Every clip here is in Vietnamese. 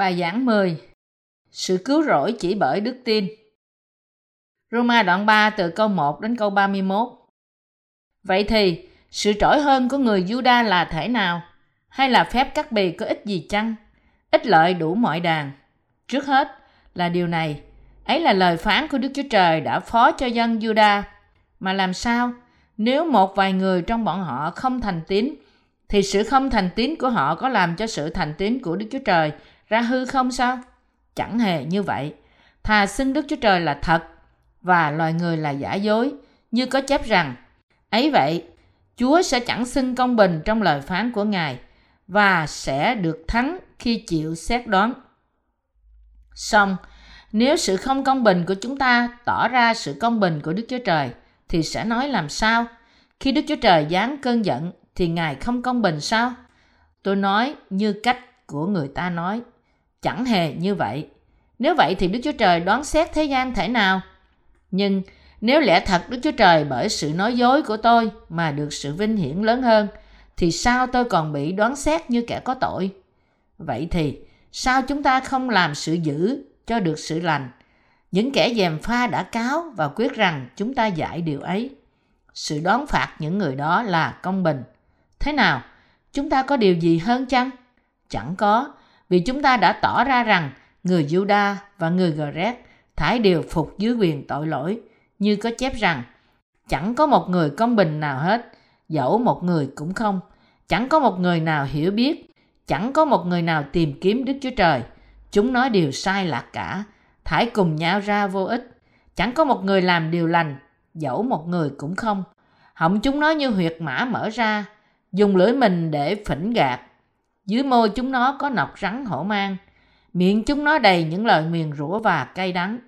Bài giảng 10 Sự cứu rỗi chỉ bởi đức tin Roma đoạn 3 từ câu 1 đến câu 31 Vậy thì, sự trỗi hơn của người Juda là thể nào? Hay là phép cắt bì có ích gì chăng? Ích lợi đủ mọi đàn. Trước hết là điều này, ấy là lời phán của Đức Chúa Trời đã phó cho dân Juda. Mà làm sao? Nếu một vài người trong bọn họ không thành tín, thì sự không thành tín của họ có làm cho sự thành tín của Đức Chúa Trời ra hư không sao? Chẳng hề như vậy. Thà xưng Đức Chúa Trời là thật và loài người là giả dối, như có chép rằng, ấy vậy, Chúa sẽ chẳng xưng công bình trong lời phán của Ngài và sẽ được thắng khi chịu xét đoán. Xong, nếu sự không công bình của chúng ta tỏ ra sự công bình của Đức Chúa Trời, thì sẽ nói làm sao? Khi Đức Chúa Trời giáng cơn giận, thì Ngài không công bình sao? Tôi nói như cách của người ta nói. Chẳng hề như vậy. Nếu vậy thì Đức Chúa Trời đoán xét thế gian thể nào? Nhưng nếu lẽ thật Đức Chúa Trời bởi sự nói dối của tôi mà được sự vinh hiển lớn hơn, thì sao tôi còn bị đoán xét như kẻ có tội? Vậy thì sao chúng ta không làm sự dữ cho được sự lành? Những kẻ dèm pha đã cáo và quyết rằng chúng ta giải điều ấy. Sự đoán phạt những người đó là công bình. Thế nào? Chúng ta có điều gì hơn chăng? Chẳng có, vì chúng ta đã tỏ ra rằng người Juda và người Gret thải đều phục dưới quyền tội lỗi, như có chép rằng chẳng có một người công bình nào hết, dẫu một người cũng không. Chẳng có một người nào hiểu biết, chẳng có một người nào tìm kiếm Đức Chúa Trời. Chúng nói điều sai lạc cả, thải cùng nhau ra vô ích. Chẳng có một người làm điều lành, dẫu một người cũng không. Họng chúng nói như huyệt mã mở ra, dùng lưỡi mình để phỉnh gạt. Dưới môi chúng nó có nọc rắn hổ mang, miệng chúng nó đầy những lời nguyền rủa và cay đắng.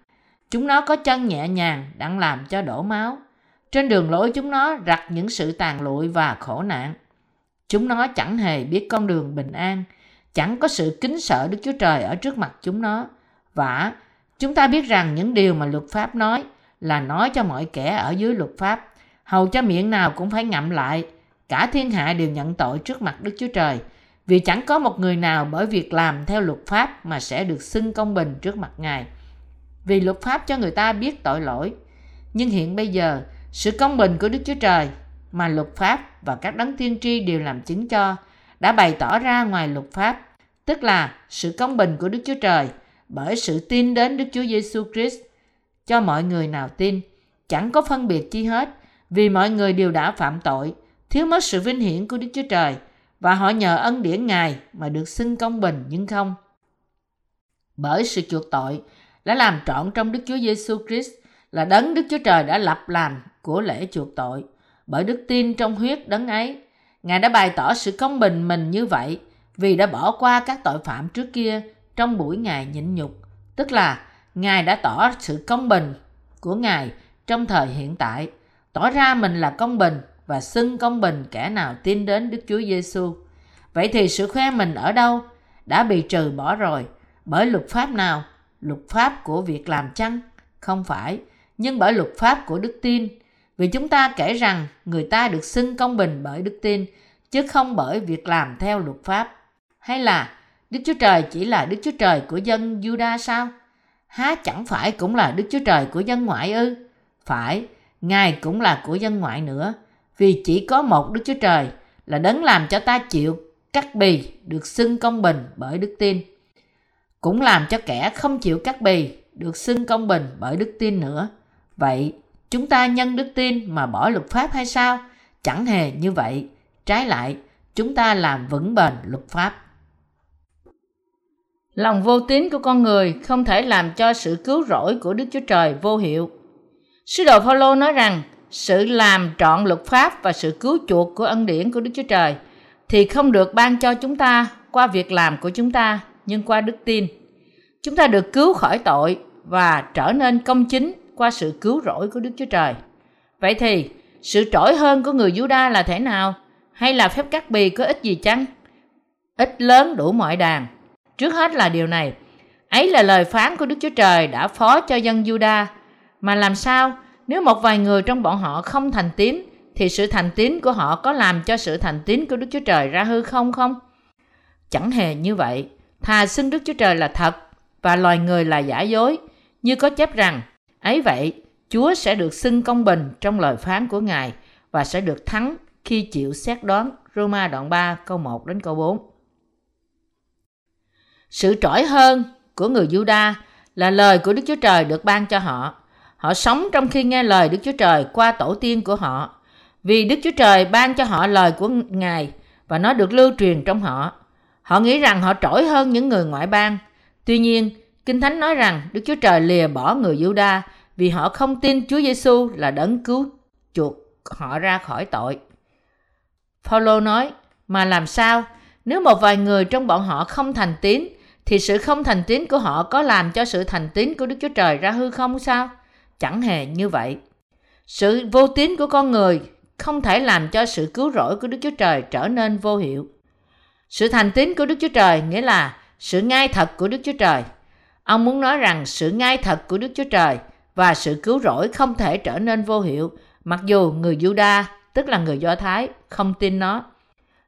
Chúng nó có chân nhẹ nhàng đang làm cho đổ máu. Trên đường lối chúng nó rặt những sự tàn lụi và khổ nạn. Chúng nó chẳng hề biết con đường bình an, chẳng có sự kính sợ Đức Chúa Trời ở trước mặt chúng nó. vả chúng ta biết rằng những điều mà luật pháp nói là nói cho mọi kẻ ở dưới luật pháp, hầu cho miệng nào cũng phải ngậm lại. Cả thiên hạ đều nhận tội trước mặt Đức Chúa Trời, vì chẳng có một người nào bởi việc làm theo luật pháp mà sẽ được xưng công bình trước mặt Ngài. Vì luật pháp cho người ta biết tội lỗi. Nhưng hiện bây giờ, sự công bình của Đức Chúa Trời mà luật pháp và các đấng tiên tri đều làm chứng cho đã bày tỏ ra ngoài luật pháp, tức là sự công bình của Đức Chúa Trời bởi sự tin đến Đức Chúa Giêsu Christ cho mọi người nào tin, chẳng có phân biệt chi hết, vì mọi người đều đã phạm tội, thiếu mất sự vinh hiển của Đức Chúa Trời và họ nhờ ân điển Ngài mà được xưng công bình nhưng không. Bởi sự chuộc tội đã làm trọn trong Đức Chúa Giêsu Christ là đấng Đức Chúa Trời đã lập làm của lễ chuộc tội. Bởi đức tin trong huyết đấng ấy, Ngài đã bày tỏ sự công bình mình như vậy vì đã bỏ qua các tội phạm trước kia trong buổi Ngài nhịn nhục, tức là Ngài đã tỏ sự công bình của Ngài trong thời hiện tại, tỏ ra mình là công bình và xưng công bình kẻ nào tin đến Đức Chúa Giêsu. Vậy thì sự khoe mình ở đâu đã bị trừ bỏ rồi bởi luật pháp nào? Luật pháp của việc làm chăng? Không phải, nhưng bởi luật pháp của đức tin. Vì chúng ta kể rằng người ta được xưng công bình bởi đức tin, chứ không bởi việc làm theo luật pháp. Hay là Đức Chúa Trời chỉ là Đức Chúa Trời của dân Juda sao? Há chẳng phải cũng là Đức Chúa Trời của dân ngoại ư? Phải, Ngài cũng là của dân ngoại nữa. Vì chỉ có một Đức Chúa Trời là đấng làm cho ta chịu cắt bì được xưng công bình bởi đức tin. Cũng làm cho kẻ không chịu cắt bì được xưng công bình bởi đức tin nữa. Vậy chúng ta nhân đức tin mà bỏ luật pháp hay sao? Chẳng hề như vậy. Trái lại, chúng ta làm vững bền luật pháp. Lòng vô tín của con người không thể làm cho sự cứu rỗi của Đức Chúa Trời vô hiệu. Sứ đồ Phaolô nói rằng sự làm trọn luật pháp và sự cứu chuộc của ân điển của Đức Chúa Trời thì không được ban cho chúng ta qua việc làm của chúng ta, nhưng qua đức tin. Chúng ta được cứu khỏi tội và trở nên công chính qua sự cứu rỗi của Đức Chúa Trời. Vậy thì, sự trỗi hơn của người Juda là thế nào? Hay là phép cắt bì có ích gì chăng? Ít lớn đủ mọi đàn. Trước hết là điều này. Ấy là lời phán của Đức Chúa Trời đã phó cho dân Juda. Mà làm sao nếu một vài người trong bọn họ không thành tín thì sự thành tín của họ có làm cho sự thành tín của Đức Chúa Trời ra hư không không? Chẳng hề như vậy. thà xưng Đức Chúa Trời là thật và loài người là giả dối, như có chép rằng, ấy vậy, Chúa sẽ được xưng công bình trong lời phán của Ngài và sẽ được thắng khi chịu xét đoán. Roma đoạn 3 câu 1 đến câu 4. Sự trỗi hơn của người Juda là lời của Đức Chúa Trời được ban cho họ. Họ sống trong khi nghe lời Đức Chúa Trời qua tổ tiên của họ. Vì Đức Chúa Trời ban cho họ lời của Ngài và nó được lưu truyền trong họ. Họ nghĩ rằng họ trỗi hơn những người ngoại bang. Tuy nhiên, Kinh Thánh nói rằng Đức Chúa Trời lìa bỏ người Juda vì họ không tin Chúa Giêsu là đấng cứu chuộc họ ra khỏi tội. Phaolô nói, mà làm sao? Nếu một vài người trong bọn họ không thành tín, thì sự không thành tín của họ có làm cho sự thành tín của Đức Chúa Trời ra hư không sao? Chẳng hề như vậy. Sự vô tín của con người không thể làm cho sự cứu rỗi của Đức Chúa Trời trở nên vô hiệu. Sự thành tín của Đức Chúa Trời nghĩa là sự ngay thật của Đức Chúa Trời. Ông muốn nói rằng sự ngay thật của Đức Chúa Trời và sự cứu rỗi không thể trở nên vô hiệu mặc dù người Juda, tức là người Do Thái, không tin nó.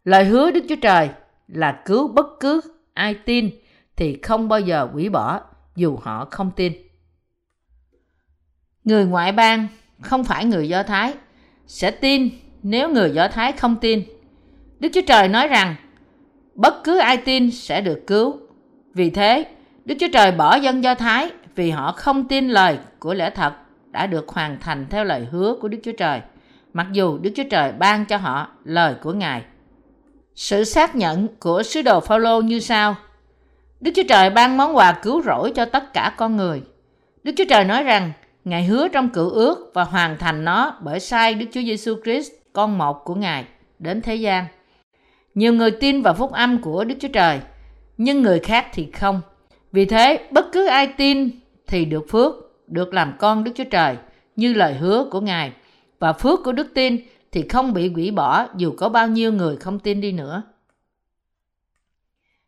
Lời hứa Đức Chúa Trời là cứu bất cứ ai tin thì không bao giờ hủy bỏ dù họ không tin. Người ngoại bang không phải người Do Thái sẽ tin nếu người Do Thái không tin. Đức Chúa Trời nói rằng bất cứ ai tin sẽ được cứu. Vì thế, Đức Chúa Trời bỏ dân Do Thái vì họ không tin lời của lẽ thật đã được hoàn thành theo lời hứa của Đức Chúa Trời, mặc dù Đức Chúa Trời ban cho họ lời của Ngài. Sự xác nhận của sứ đồ Phaolô như sau: Đức Chúa Trời ban món quà cứu rỗi cho tất cả con người. Đức Chúa Trời nói rằng Ngài hứa trong cựu ước và hoàn thành nó bởi sai Đức Chúa Giêsu Christ, con một của Ngài, đến thế gian. Nhiều người tin vào phúc âm của Đức Chúa Trời, nhưng người khác thì không. Vì thế, bất cứ ai tin thì được phước, được làm con Đức Chúa Trời, như lời hứa của Ngài. Và phước của đức tin thì không bị hủy bỏ dù có bao nhiêu người không tin đi nữa.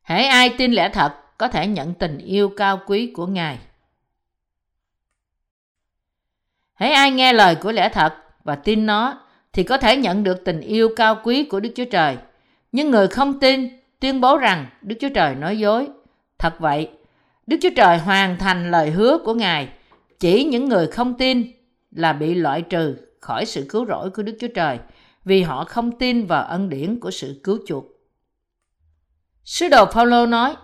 Hãy ai tin lẽ thật có thể nhận tình yêu cao quý của Ngài. Hãy ai nghe lời của lẽ thật và tin nó thì có thể nhận được tình yêu cao quý của Đức Chúa Trời. Nhưng người không tin tuyên bố rằng Đức Chúa Trời nói dối. Thật vậy, Đức Chúa Trời hoàn thành lời hứa của Ngài. Chỉ những người không tin là bị loại trừ khỏi sự cứu rỗi của Đức Chúa Trời vì họ không tin vào ân điển của sự cứu chuộc. Sứ đồ Phaolô nói,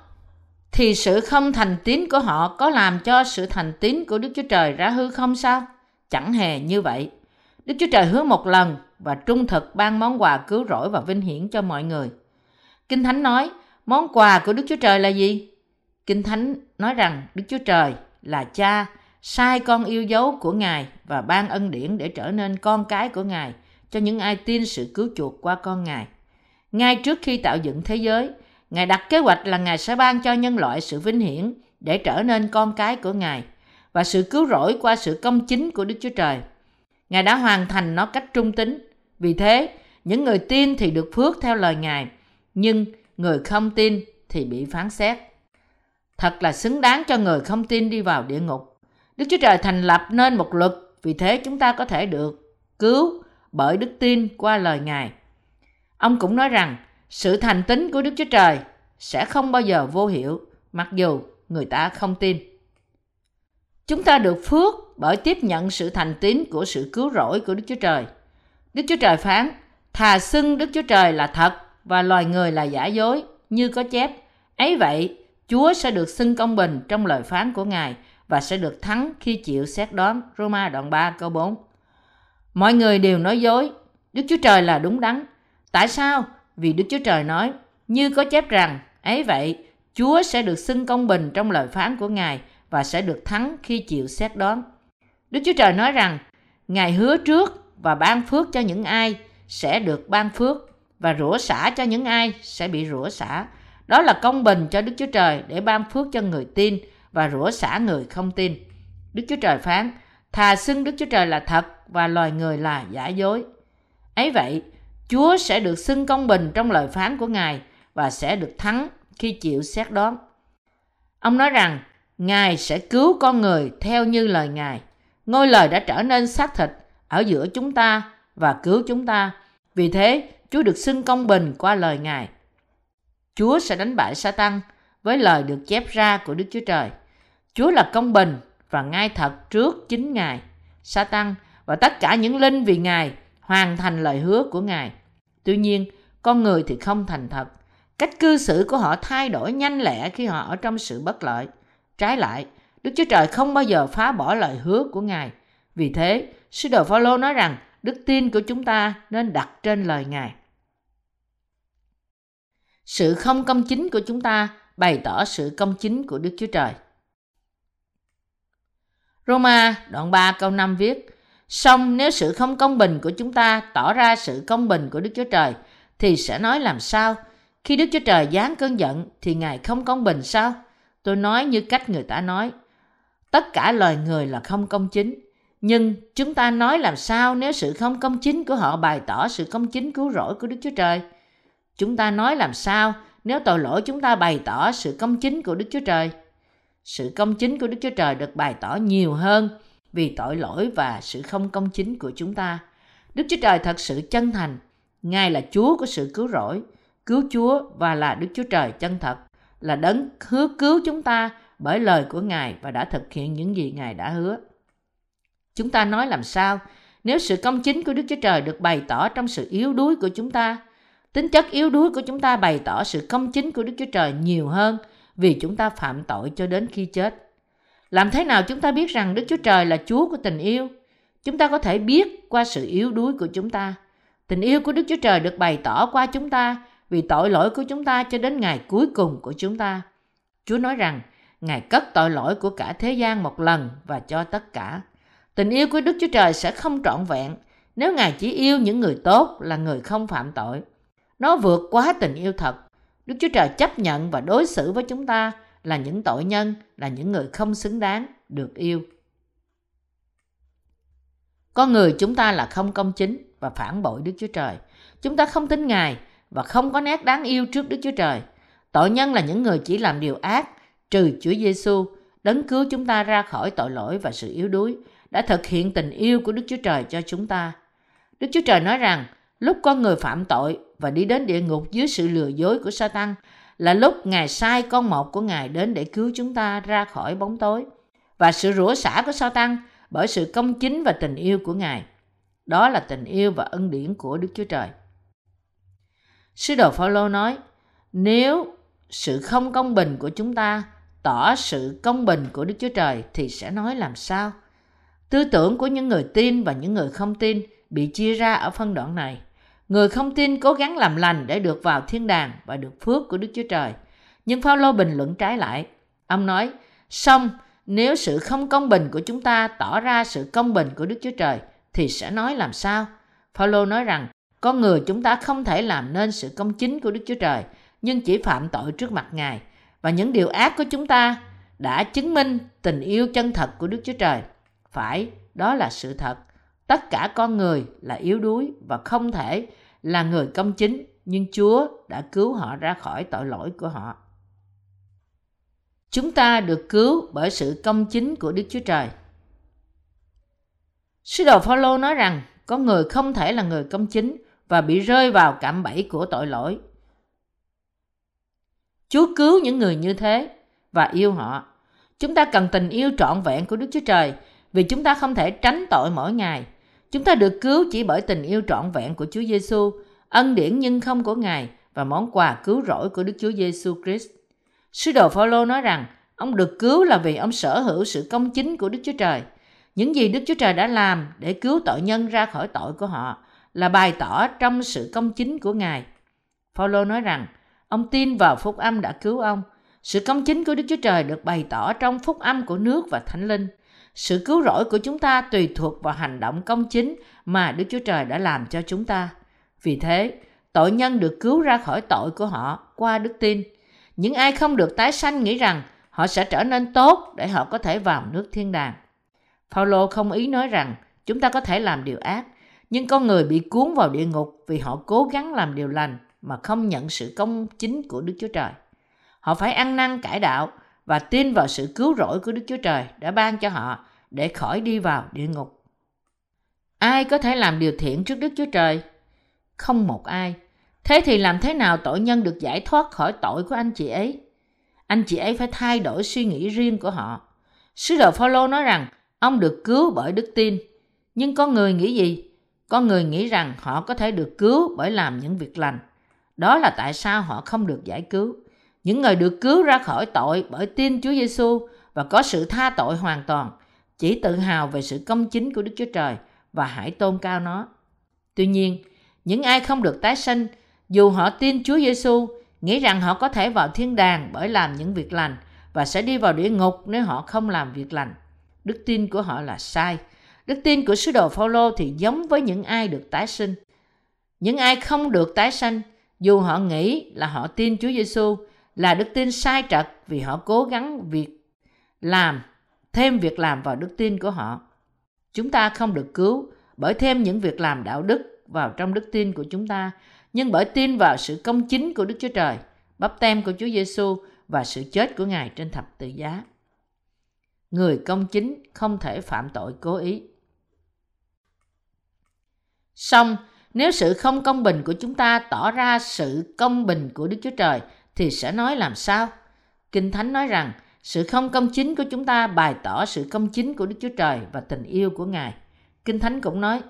thì sự không thành tín của họ có làm cho sự thành tín của Đức Chúa Trời ra hư không sao? Chẳng hề như vậy. Đức Chúa Trời hứa một lần và trung thực ban món quà cứu rỗi và vinh hiển cho mọi người. Kinh Thánh nói, món quà của Đức Chúa Trời là gì? Kinh Thánh nói rằng Đức Chúa Trời là cha, sai con yêu dấu của Ngài và ban ân điển để trở nên con cái của Ngài cho những ai tin sự cứu chuộc qua con Ngài. Ngay trước khi tạo dựng thế giới, Ngài đặt kế hoạch là Ngài sẽ ban cho nhân loại sự vinh hiển để trở nên con cái của Ngài và sự cứu rỗi qua sự công chính của Đức Chúa Trời. Ngài đã hoàn thành nó cách trung tính. Vì thế, những người tin thì được phước theo lời Ngài, nhưng người không tin thì bị phán xét. Thật là xứng đáng cho người không tin đi vào địa ngục. Đức Chúa Trời thành lập nên một luật, vì thế chúng ta có thể được cứu bởi đức tin qua lời Ngài. Ông cũng nói rằng sự thành tín của Đức Chúa Trời sẽ không bao giờ vô hiệu mặc dù người ta không tin. Chúng ta được phước bởi tiếp nhận sự thành tín của sự cứu rỗi của Đức Chúa Trời. Đức Chúa Trời phán, thà xưng Đức Chúa Trời là thật và loài người là giả dối, như có chép. Ấy vậy, Chúa sẽ được xưng công bình trong lời phán của Ngài và sẽ được thắng khi chịu xét đoán. Roma đoạn 3 câu 4 Mọi người đều nói dối, Đức Chúa Trời là đúng đắn. Tại sao? Vì Đức Chúa Trời nói, như có chép rằng, ấy vậy, Chúa sẽ được xưng công bình trong lời phán của Ngài và sẽ được thắng khi chịu xét đoán. Đức Chúa Trời nói rằng, Ngài hứa trước và ban phước cho những ai sẽ được ban phước và rủa xả cho những ai sẽ bị rủa xả. Đó là công bình cho Đức Chúa Trời để ban phước cho người tin và rủa xả người không tin. Đức Chúa Trời phán, thà xưng Đức Chúa Trời là thật và loài người là giả dối. Ấy vậy, Chúa sẽ được xưng công bình trong lời phán của Ngài và sẽ được thắng khi chịu xét đoán. Ông nói rằng, Ngài sẽ cứu con người theo như lời Ngài. Ngôi lời đã trở nên xác thịt ở giữa chúng ta và cứu chúng ta. Vì thế, Chúa được xưng công bình qua lời Ngài. Chúa sẽ đánh bại Satan với lời được chép ra của Đức Chúa Trời. Chúa là công bình và ngay thật trước chính Ngài. Satan và tất cả những linh vì Ngài hoàn thành lời hứa của Ngài. Tuy nhiên, con người thì không thành thật. Cách cư xử của họ thay đổi nhanh lẹ khi họ ở trong sự bất lợi. Trái lại, Đức Chúa Trời không bao giờ phá bỏ lời hứa của Ngài. Vì thế, sứ đồ Phaolô nói rằng đức tin của chúng ta nên đặt trên lời Ngài. Sự không công chính của chúng ta bày tỏ sự công chính của Đức Chúa Trời. Roma đoạn 3 câu 5 viết Xong nếu sự không công bình của chúng ta tỏ ra sự công bình của Đức Chúa Trời thì sẽ nói làm sao? Khi Đức Chúa Trời giáng cơn giận thì Ngài không công bình sao? Tôi nói như cách người ta nói. Tất cả loài người là không công chính. Nhưng chúng ta nói làm sao nếu sự không công chính của họ bày tỏ sự công chính cứu rỗi của Đức Chúa Trời? Chúng ta nói làm sao nếu tội lỗi chúng ta bày tỏ sự công chính của Đức Chúa Trời? Sự công chính của Đức Chúa Trời được bày tỏ nhiều hơn vì tội lỗi và sự không công chính của chúng ta. Đức Chúa Trời thật sự chân thành. Ngài là Chúa của sự cứu rỗi, cứu Chúa và là Đức Chúa Trời chân thật, là đấng hứa cứu chúng ta bởi lời của Ngài và đã thực hiện những gì Ngài đã hứa. Chúng ta nói làm sao nếu sự công chính của Đức Chúa Trời được bày tỏ trong sự yếu đuối của chúng ta? Tính chất yếu đuối của chúng ta bày tỏ sự công chính của Đức Chúa Trời nhiều hơn vì chúng ta phạm tội cho đến khi chết. Làm thế nào chúng ta biết rằng Đức Chúa Trời là Chúa của tình yêu? Chúng ta có thể biết qua sự yếu đuối của chúng ta. Tình yêu của Đức Chúa Trời được bày tỏ qua chúng ta vì tội lỗi của chúng ta cho đến ngày cuối cùng của chúng ta. Chúa nói rằng Ngài cất tội lỗi của cả thế gian một lần và cho tất cả. Tình yêu của Đức Chúa Trời sẽ không trọn vẹn nếu Ngài chỉ yêu những người tốt là người không phạm tội. Nó vượt quá tình yêu thật. Đức Chúa Trời chấp nhận và đối xử với chúng ta là những tội nhân, là những người không xứng đáng được yêu. Con người chúng ta là không công chính và phản bội Đức Chúa Trời. Chúng ta không tin Ngài và không có nét đáng yêu trước Đức Chúa Trời. Tội nhân là những người chỉ làm điều ác, trừ Chúa Giêsu, đấng cứu chúng ta ra khỏi tội lỗi và sự yếu đuối, đã thực hiện tình yêu của Đức Chúa Trời cho chúng ta. Đức Chúa Trời nói rằng, lúc con người phạm tội và đi đến địa ngục dưới sự lừa dối của Satan, là lúc Ngài sai con một của Ngài đến để cứu chúng ta ra khỏi bóng tối và sự rủa xả của Satan bởi sự công chính và tình yêu của Ngài. Đó là tình yêu và ân điển của Đức Chúa Trời. Sứ đồ Phaolô nói, nếu sự không công bình của chúng ta tỏ sự công bình của Đức Chúa Trời thì sẽ nói làm sao? Tư tưởng của những người tin và những người không tin bị chia ra ở phân đoạn này. Người không tin cố gắng làm lành để được vào thiên đàng và được phước của Đức Chúa Trời. Nhưng Phaolô bình luận trái lại. Ông nói, xong nếu sự không công bình của chúng ta tỏ ra sự công bình của Đức Chúa Trời thì sẽ nói làm sao? Phaolô nói rằng con người chúng ta không thể làm nên sự công chính của Đức Chúa Trời nhưng chỉ phạm tội trước mặt Ngài và những điều ác của chúng ta đã chứng minh tình yêu chân thật của Đức Chúa Trời. Phải, đó là sự thật. Tất cả con người là yếu đuối và không thể là người công chính, nhưng Chúa đã cứu họ ra khỏi tội lỗi của họ. Chúng ta được cứu bởi sự công chính của Đức Chúa Trời. Sứ đồ Phaolô nói rằng có người không thể là người công chính và bị rơi vào cạm bẫy của tội lỗi. Chúa cứu những người như thế và yêu họ. Chúng ta cần tình yêu trọn vẹn của Đức Chúa Trời vì chúng ta không thể tránh tội mỗi ngày. Chúng ta được cứu chỉ bởi tình yêu trọn vẹn của Chúa Giêsu, ân điển nhưng không của Ngài và món quà cứu rỗi của Đức Chúa Giêsu Christ. Sứ đồ Phaolô nói rằng ông được cứu là vì ông sở hữu sự công chính của Đức Chúa Trời. Những gì Đức Chúa Trời đã làm để cứu tội nhân ra khỏi tội của họ là bày tỏ trong sự công chính của Ngài. Phaolô nói rằng ông tin vào phúc âm đã cứu ông. Sự công chính của Đức Chúa Trời được bày tỏ trong phúc âm của nước và thánh linh. Sự cứu rỗi của chúng ta tùy thuộc vào hành động công chính mà Đức Chúa Trời đã làm cho chúng ta. Vì thế, tội nhân được cứu ra khỏi tội của họ qua đức tin. Những ai không được tái sanh nghĩ rằng họ sẽ trở nên tốt để họ có thể vào nước thiên đàng. Paulo không ý nói rằng chúng ta có thể làm điều ác, nhưng con người bị cuốn vào địa ngục vì họ cố gắng làm điều lành mà không nhận sự công chính của Đức Chúa Trời. Họ phải ăn năn cải đạo và tin vào sự cứu rỗi của Đức Chúa Trời đã ban cho họ để khỏi đi vào địa ngục. Ai có thể làm điều thiện trước Đức Chúa Trời? Không một ai. Thế thì làm thế nào tội nhân được giải thoát khỏi tội của anh chị ấy? anh chị ấy phải thay đổi suy nghĩ riêng của họ. Sứ đồ Phaolô nói rằng, ông được cứu bởi đức tin. Nhưng con người nghĩ gì? Con người nghĩ rằng họ có thể được cứu bởi làm những việc lành. Đó là tại sao họ không được giải cứu. Những người được cứu ra khỏi tội bởi tin Chúa Giêsu và có sự tha tội hoàn toàn, chỉ tự hào về sự công chính của Đức Chúa Trời và hãy tôn cao nó. Tuy nhiên, những ai không được tái sinh, dù họ tin Chúa Giêsu, nghĩ rằng họ có thể vào thiên đàng bởi làm những việc lành và sẽ đi vào địa ngục nếu họ không làm việc lành. Đức tin của họ là sai. Đức tin của sứ đồ Phaolô thì giống với những ai được tái sinh. Những ai không được tái sinh, dù họ nghĩ là họ tin Chúa Giêsu, là đức tin sai trật vì họ cố gắng việc làm thêm việc làm vào đức tin của họ. Chúng ta không được cứu bởi thêm những việc làm đạo đức vào trong đức tin của chúng ta, nhưng bởi tin vào sự công chính của Đức Chúa Trời, bắp tem của Chúa Giêsu và sự chết của Ngài trên thập tự giá. Người công chính không thể phạm tội cố ý. Song, nếu sự không công bình của chúng ta tỏ ra sự công bình của Đức Chúa Trời thì sẽ nói làm sao? Kinh Thánh nói rằng sự không công chính của chúng ta bày tỏ sự công chính của Đức Chúa Trời và tình yêu của Ngài. Kinh Thánh cũng nói,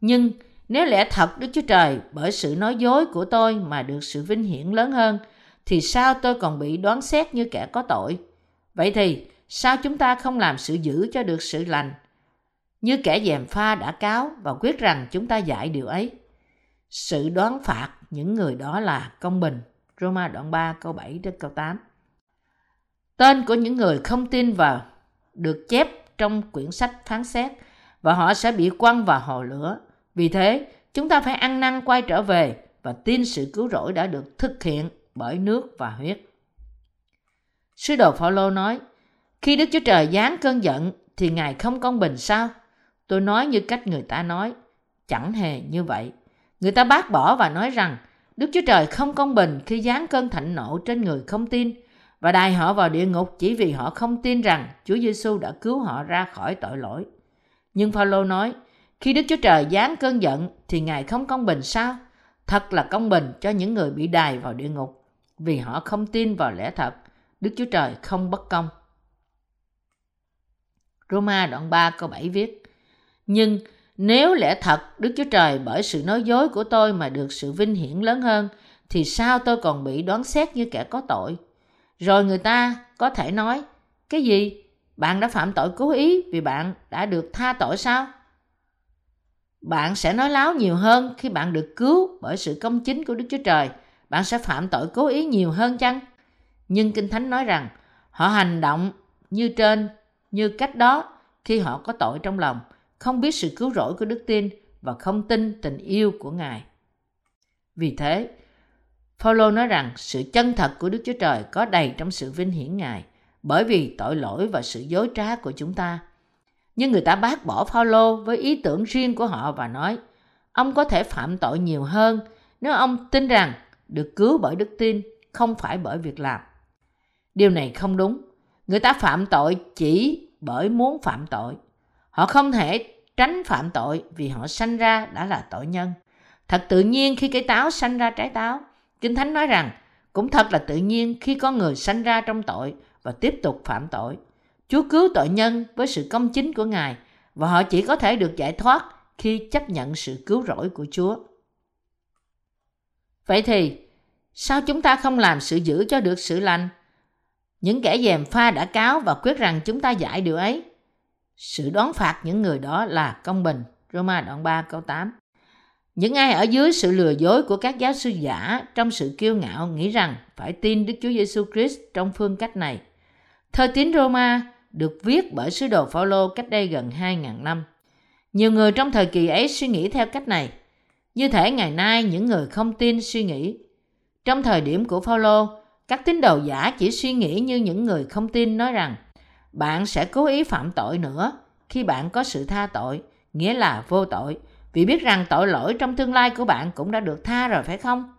nhưng nếu lẽ thật Đức Chúa Trời bởi sự nói dối của tôi mà được sự vinh hiển lớn hơn, thì sao tôi còn bị đoán xét như kẻ có tội? Vậy thì sao chúng ta không làm sự giữ cho được sự lành? Như kẻ dèm pha đã cáo và quyết rằng chúng ta dạy điều ấy. Sự đoán phạt những người đó là công bình. Roma đoạn 3 câu 7 đến câu 8. Tên của những người không tin vào được chép trong quyển sách phán xét và họ sẽ bị quăng vào hồ lửa. Vì thế, chúng ta phải ăn năn quay trở về và tin sự cứu rỗi đã được thực hiện bởi nước và huyết. Sứ đồ Phaolô nói, khi Đức Chúa Trời giáng cơn giận thì Ngài không công bình sao? Tôi nói như cách người ta nói, chẳng hề như vậy. Người ta bác bỏ và nói rằng Đức Chúa Trời không công bình khi giáng cơn thạnh nộ trên người không tin và đài họ vào địa ngục chỉ vì họ không tin rằng Chúa Giêsu đã cứu họ ra khỏi tội lỗi. Nhưng Phaolô nói, khi Đức Chúa Trời giáng cơn giận thì Ngài không công bình sao? Thật là công bình cho những người bị đài vào địa ngục vì họ không tin vào lẽ thật. Đức Chúa Trời không bất công. Roma đoạn 3 câu 7 viết nhưng nếu lẽ thật Đức Chúa Trời bởi sự nói dối của tôi mà được sự vinh hiển lớn hơn thì sao tôi còn bị đoán xét như kẻ có tội? Rồi người ta có thể nói Cái gì? Bạn đã phạm tội cố ý vì bạn đã được tha tội sao? Bạn sẽ nói láo nhiều hơn khi bạn được cứu bởi sự công chính của Đức Chúa Trời. Bạn sẽ phạm tội cố ý nhiều hơn chăng? Nhưng Kinh Thánh nói rằng họ hành động như trên, như cách đó khi họ có tội trong lòng, không biết sự cứu rỗi của đức tin và không tin tình yêu của Ngài. Vì thế, Phaolô nói rằng sự chân thật của Đức Chúa Trời có đầy trong sự vinh hiển Ngài bởi vì tội lỗi và sự dối trá của chúng ta. Nhưng người ta bác bỏ Phaolô với ý tưởng riêng của họ và nói ông có thể phạm tội nhiều hơn nếu ông tin rằng được cứu bởi đức tin không phải bởi việc làm. Điều này không đúng. Người ta phạm tội chỉ bởi muốn phạm tội. Họ không thể tránh phạm tội vì họ sanh ra đã là tội nhân. Thật tự nhiên khi cây táo sanh ra trái táo, Kinh Thánh nói rằng, cũng thật là tự nhiên khi con người sanh ra trong tội và tiếp tục phạm tội. Chúa cứu tội nhân với sự công chính của Ngài và họ chỉ có thể được giải thoát khi chấp nhận sự cứu rỗi của Chúa. Vậy thì, sao chúng ta không làm sự giữ cho được sự lành? Những kẻ dèm pha đã cáo và quyết rằng chúng ta giải điều ấy. Sự đón phạt những người đó là công bình. Roma đoạn 3 câu 8 những ai ở dưới sự lừa dối của các giáo sư giả trong sự kiêu ngạo nghĩ rằng phải tin Đức Chúa Giêsu Christ trong phương cách này. Thơ tín Roma được viết bởi sứ đồ Phaolô cách đây gần 2.000 năm. Nhiều người trong thời kỳ ấy suy nghĩ theo cách này. Như thể ngày nay những người không tin suy nghĩ. Trong thời điểm của Phaolô, các tín đồ giả chỉ suy nghĩ như những người không tin nói rằng bạn sẽ cố ý phạm tội nữa khi bạn có sự tha tội, nghĩa là vô tội vì biết rằng tội lỗi trong tương lai của bạn cũng đã được tha rồi phải không?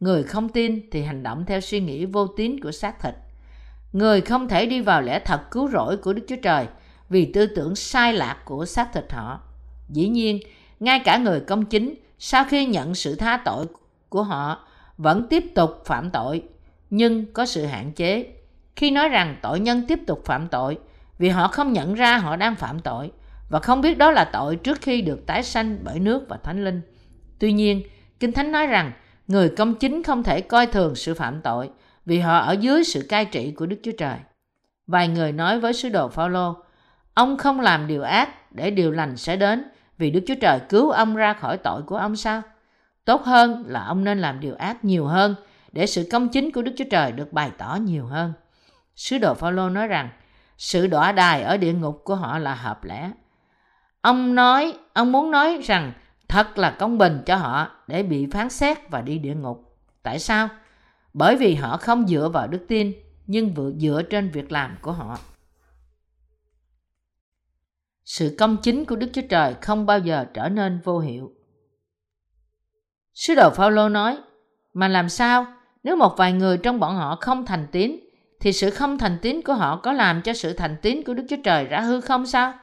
Người không tin thì hành động theo suy nghĩ vô tín của xác thịt. Người không thể đi vào lẽ thật cứu rỗi của Đức Chúa Trời vì tư tưởng sai lạc của xác thịt họ. Dĩ nhiên, ngay cả người công chính sau khi nhận sự tha tội của họ vẫn tiếp tục phạm tội, nhưng có sự hạn chế khi nói rằng tội nhân tiếp tục phạm tội vì họ không nhận ra họ đang phạm tội và không biết đó là tội trước khi được tái sanh bởi nước và thánh linh. Tuy nhiên, Kinh Thánh nói rằng người công chính không thể coi thường sự phạm tội vì họ ở dưới sự cai trị của Đức Chúa Trời. Vài người nói với sứ đồ Phaolô, ông không làm điều ác để điều lành sẽ đến vì Đức Chúa Trời cứu ông ra khỏi tội của ông sao? Tốt hơn là ông nên làm điều ác nhiều hơn để sự công chính của Đức Chúa Trời được bày tỏ nhiều hơn. Sứ đồ Phaolô nói rằng sự đọa đài ở địa ngục của họ là hợp lẽ. Ông nói, ông muốn nói rằng thật là công bình cho họ để bị phán xét và đi địa ngục. Tại sao? Bởi vì họ không dựa vào đức tin nhưng vừa dựa trên việc làm của họ. Sự công chính của Đức Chúa Trời không bao giờ trở nên vô hiệu. Sứ đồ Phaolô nói, mà làm sao nếu một vài người trong bọn họ không thành tín thì sự không thành tín của họ có làm cho sự thành tín của Đức Chúa Trời ra hư không sao?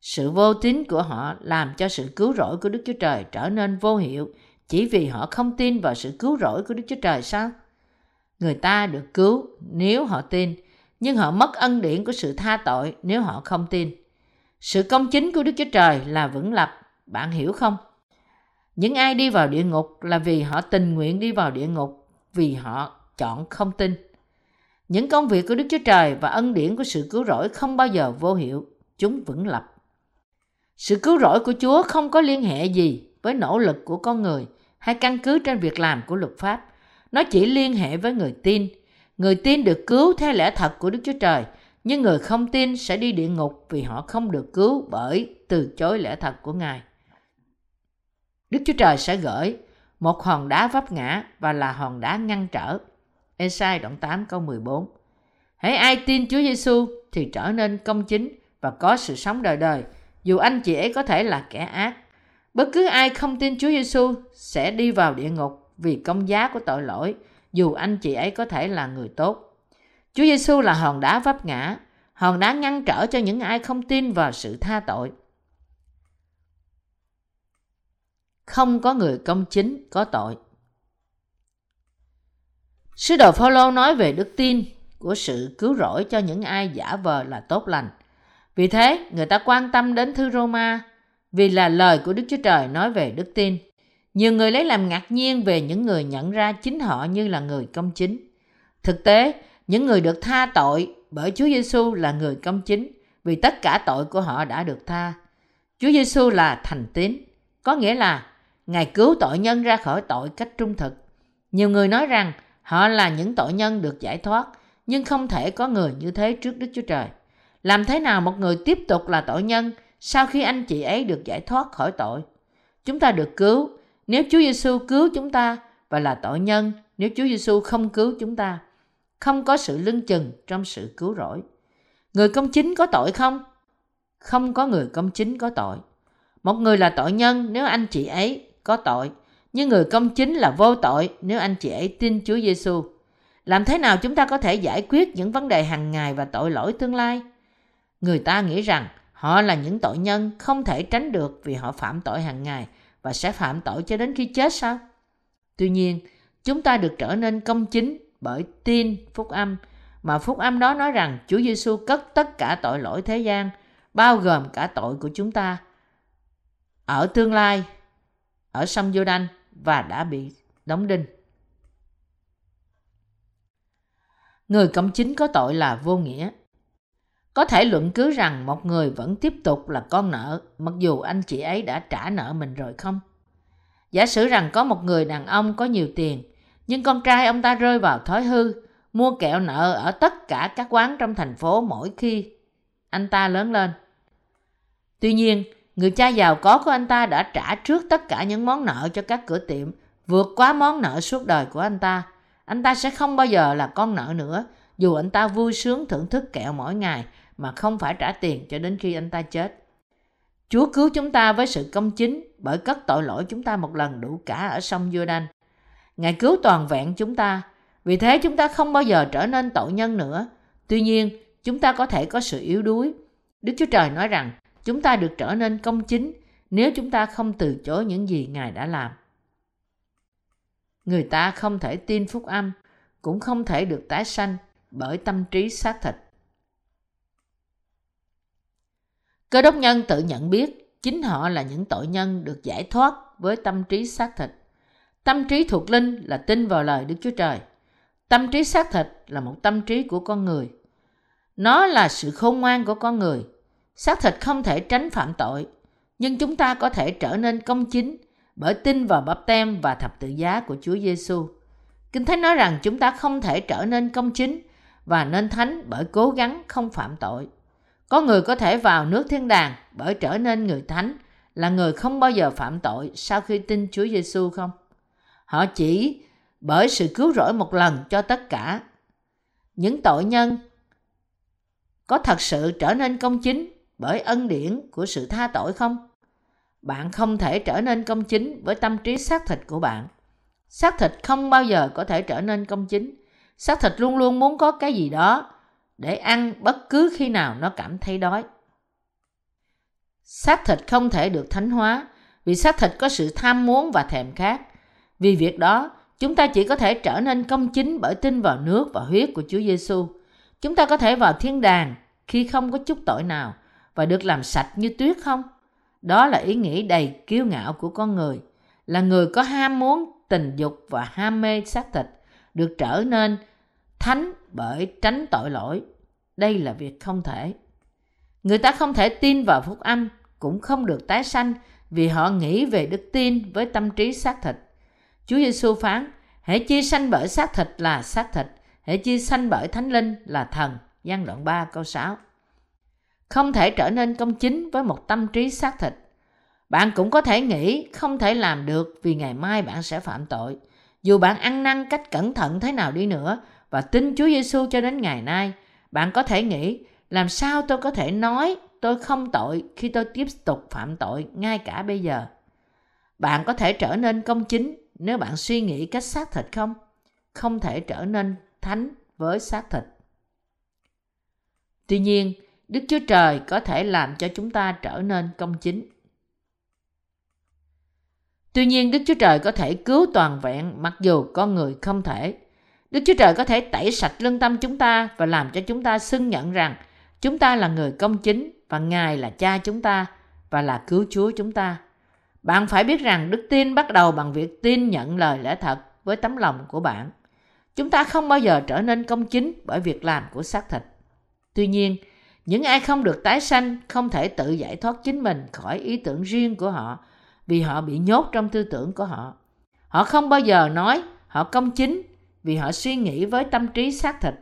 Sự vô tín của họ làm cho sự cứu rỗi của Đức Chúa Trời trở nên vô hiệu chỉ vì họ không tin vào sự cứu rỗi của Đức Chúa Trời sao? Người ta được cứu nếu họ tin, nhưng họ mất ân điển của sự tha tội nếu họ không tin. Sự công chính của Đức Chúa Trời là vững lập, bạn hiểu không? Những ai đi vào địa ngục là vì họ tình nguyện đi vào địa ngục vì họ chọn không tin. Những công việc của Đức Chúa Trời và ân điển của sự cứu rỗi không bao giờ vô hiệu, chúng vững lập. Sự cứu rỗi của Chúa không có liên hệ gì với nỗ lực của con người hay căn cứ trên việc làm của luật pháp. Nó chỉ liên hệ với người tin. Người tin được cứu theo lẽ thật của Đức Chúa Trời, nhưng người không tin sẽ đi địa ngục vì họ không được cứu bởi từ chối lẽ thật của Ngài. Đức Chúa Trời sẽ gửi một hòn đá vấp ngã và là hòn đá ngăn trở. Esai đoạn 8 câu 14 Hãy ai tin Chúa Giêsu thì trở nên công chính và có sự sống đời đời, dù anh chị ấy có thể là kẻ ác. Bất cứ ai không tin Chúa Giêsu sẽ đi vào địa ngục vì công giá của tội lỗi, dù anh chị ấy có thể là người tốt. Chúa Giêsu là hòn đá vấp ngã, hòn đá ngăn trở cho những ai không tin vào sự tha tội. Không có người công chính có tội. Sứ đồ Phaolô nói về đức tin của sự cứu rỗi cho những ai giả vờ là tốt lành. Vì thế, người ta quan tâm đến thư Roma vì là lời của Đức Chúa Trời nói về đức tin. Nhiều người lấy làm ngạc nhiên về những người nhận ra chính họ như là người công chính. Thực tế, những người được tha tội bởi Chúa Giêsu là người công chính vì tất cả tội của họ đã được tha. Chúa Giêsu là thành tín, có nghĩa là Ngài cứu tội nhân ra khỏi tội cách trung thực. Nhiều người nói rằng họ là những tội nhân được giải thoát, nhưng không thể có người như thế trước Đức Chúa Trời. Làm thế nào một người tiếp tục là tội nhân sau khi anh chị ấy được giải thoát khỏi tội? Chúng ta được cứu nếu Chúa Giêsu cứu chúng ta và là tội nhân nếu Chúa Giêsu không cứu chúng ta. Không có sự lưng chừng trong sự cứu rỗi. Người công chính có tội không? Không có người công chính có tội. Một người là tội nhân nếu anh chị ấy có tội, nhưng người công chính là vô tội nếu anh chị ấy tin Chúa Giêsu. Làm thế nào chúng ta có thể giải quyết những vấn đề hàng ngày và tội lỗi tương lai? Người ta nghĩ rằng họ là những tội nhân không thể tránh được vì họ phạm tội hàng ngày và sẽ phạm tội cho đến khi chết sao? Tuy nhiên, chúng ta được trở nên công chính bởi tin phúc âm mà phúc âm đó nói rằng Chúa Giêsu cất tất cả tội lỗi thế gian, bao gồm cả tội của chúng ta. Ở tương lai, ở sông Giô-đanh và đã bị đóng đinh. Người cộng chính có tội là vô nghĩa. Có thể luận cứ rằng một người vẫn tiếp tục là con nợ mặc dù anh chị ấy đã trả nợ mình rồi không? Giả sử rằng có một người đàn ông có nhiều tiền nhưng con trai ông ta rơi vào thói hư mua kẹo nợ ở tất cả các quán trong thành phố mỗi khi anh ta lớn lên. Tuy nhiên, người cha giàu có của anh ta đã trả trước tất cả những món nợ cho các cửa tiệm, vượt quá món nợ suốt đời của anh ta. Anh ta sẽ không bao giờ là con nợ nữa, dù anh ta vui sướng thưởng thức kẹo mỗi ngày mà không phải trả tiền cho đến khi anh ta chết. Chúa cứu chúng ta với sự công chính bởi cất tội lỗi chúng ta một lần đủ cả ở sông Giô-đanh. Ngài cứu toàn vẹn chúng ta, vì thế chúng ta không bao giờ trở nên tội nhân nữa. Tuy nhiên, chúng ta có thể có sự yếu đuối. Đức Chúa Trời nói rằng chúng ta được trở nên công chính nếu chúng ta không từ chối những gì Ngài đã làm. Người ta không thể tin phúc âm, cũng không thể được tái sanh bởi tâm trí xác thịt. Cơ đốc nhân tự nhận biết chính họ là những tội nhân được giải thoát với tâm trí xác thịt. Tâm trí thuộc linh là tin vào lời Đức Chúa Trời. Tâm trí xác thịt là một tâm trí của con người. Nó là sự khôn ngoan của con người. Xác thịt không thể tránh phạm tội, nhưng chúng ta có thể trở nên công chính bởi tin vào bắp tem và thập tự giá của Chúa Giêsu. Kinh Thánh nói rằng chúng ta không thể trở nên công chính và nên thánh bởi cố gắng không phạm tội. Có người có thể vào nước thiên đàng bởi trở nên người thánh là người không bao giờ phạm tội sau khi tin Chúa Giêsu không? Họ chỉ bởi sự cứu rỗi một lần cho tất cả. Những tội nhân có thật sự trở nên công chính bởi ân điển của sự tha tội không? Bạn không thể trở nên công chính với tâm trí xác thịt của bạn. Xác thịt không bao giờ có thể trở nên công chính. Xác thịt luôn luôn muốn có cái gì đó để ăn bất cứ khi nào nó cảm thấy đói. Xác thịt không thể được thánh hóa vì xác thịt có sự tham muốn và thèm khát. Vì việc đó, chúng ta chỉ có thể trở nên công chính bởi tin vào nước và huyết của Chúa Giêsu. Chúng ta có thể vào thiên đàng khi không có chút tội nào và được làm sạch như tuyết không? Đó là ý nghĩ đầy kiêu ngạo của con người, là người có ham muốn tình dục và ham mê xác thịt, được trở nên thánh bởi tránh tội lỗi. Đây là việc không thể. Người ta không thể tin vào phúc âm, cũng không được tái sanh vì họ nghĩ về đức tin với tâm trí xác thịt. Chúa Giêsu phán, hãy chi sanh bởi xác thịt là xác thịt, hãy chi sanh bởi thánh linh là thần. Giang đoạn 3 câu 6 không thể trở nên công chính với một tâm trí xác thịt. Bạn cũng có thể nghĩ không thể làm được vì ngày mai bạn sẽ phạm tội. Dù bạn ăn năn cách cẩn thận thế nào đi nữa và tin Chúa Giêsu cho đến ngày nay, bạn có thể nghĩ làm sao tôi có thể nói tôi không tội khi tôi tiếp tục phạm tội ngay cả bây giờ. Bạn có thể trở nên công chính nếu bạn suy nghĩ cách xác thịt không? Không thể trở nên thánh với xác thịt. Tuy nhiên, Đức Chúa Trời có thể làm cho chúng ta trở nên công chính. Tuy nhiên, Đức Chúa Trời có thể cứu toàn vẹn mặc dù con người không thể. Đức Chúa Trời có thể tẩy sạch lương tâm chúng ta và làm cho chúng ta xưng nhận rằng chúng ta là người công chính và Ngài là cha chúng ta và là cứu Chúa chúng ta. Bạn phải biết rằng đức tin bắt đầu bằng việc tin nhận lời lẽ thật với tấm lòng của bạn. Chúng ta không bao giờ trở nên công chính bởi việc làm của xác thịt. Tuy nhiên, những ai không được tái sanh không thể tự giải thoát chính mình khỏi ý tưởng riêng của họ vì họ bị nhốt trong tư tưởng của họ. Họ không bao giờ nói họ công chính vì họ suy nghĩ với tâm trí xác thịt.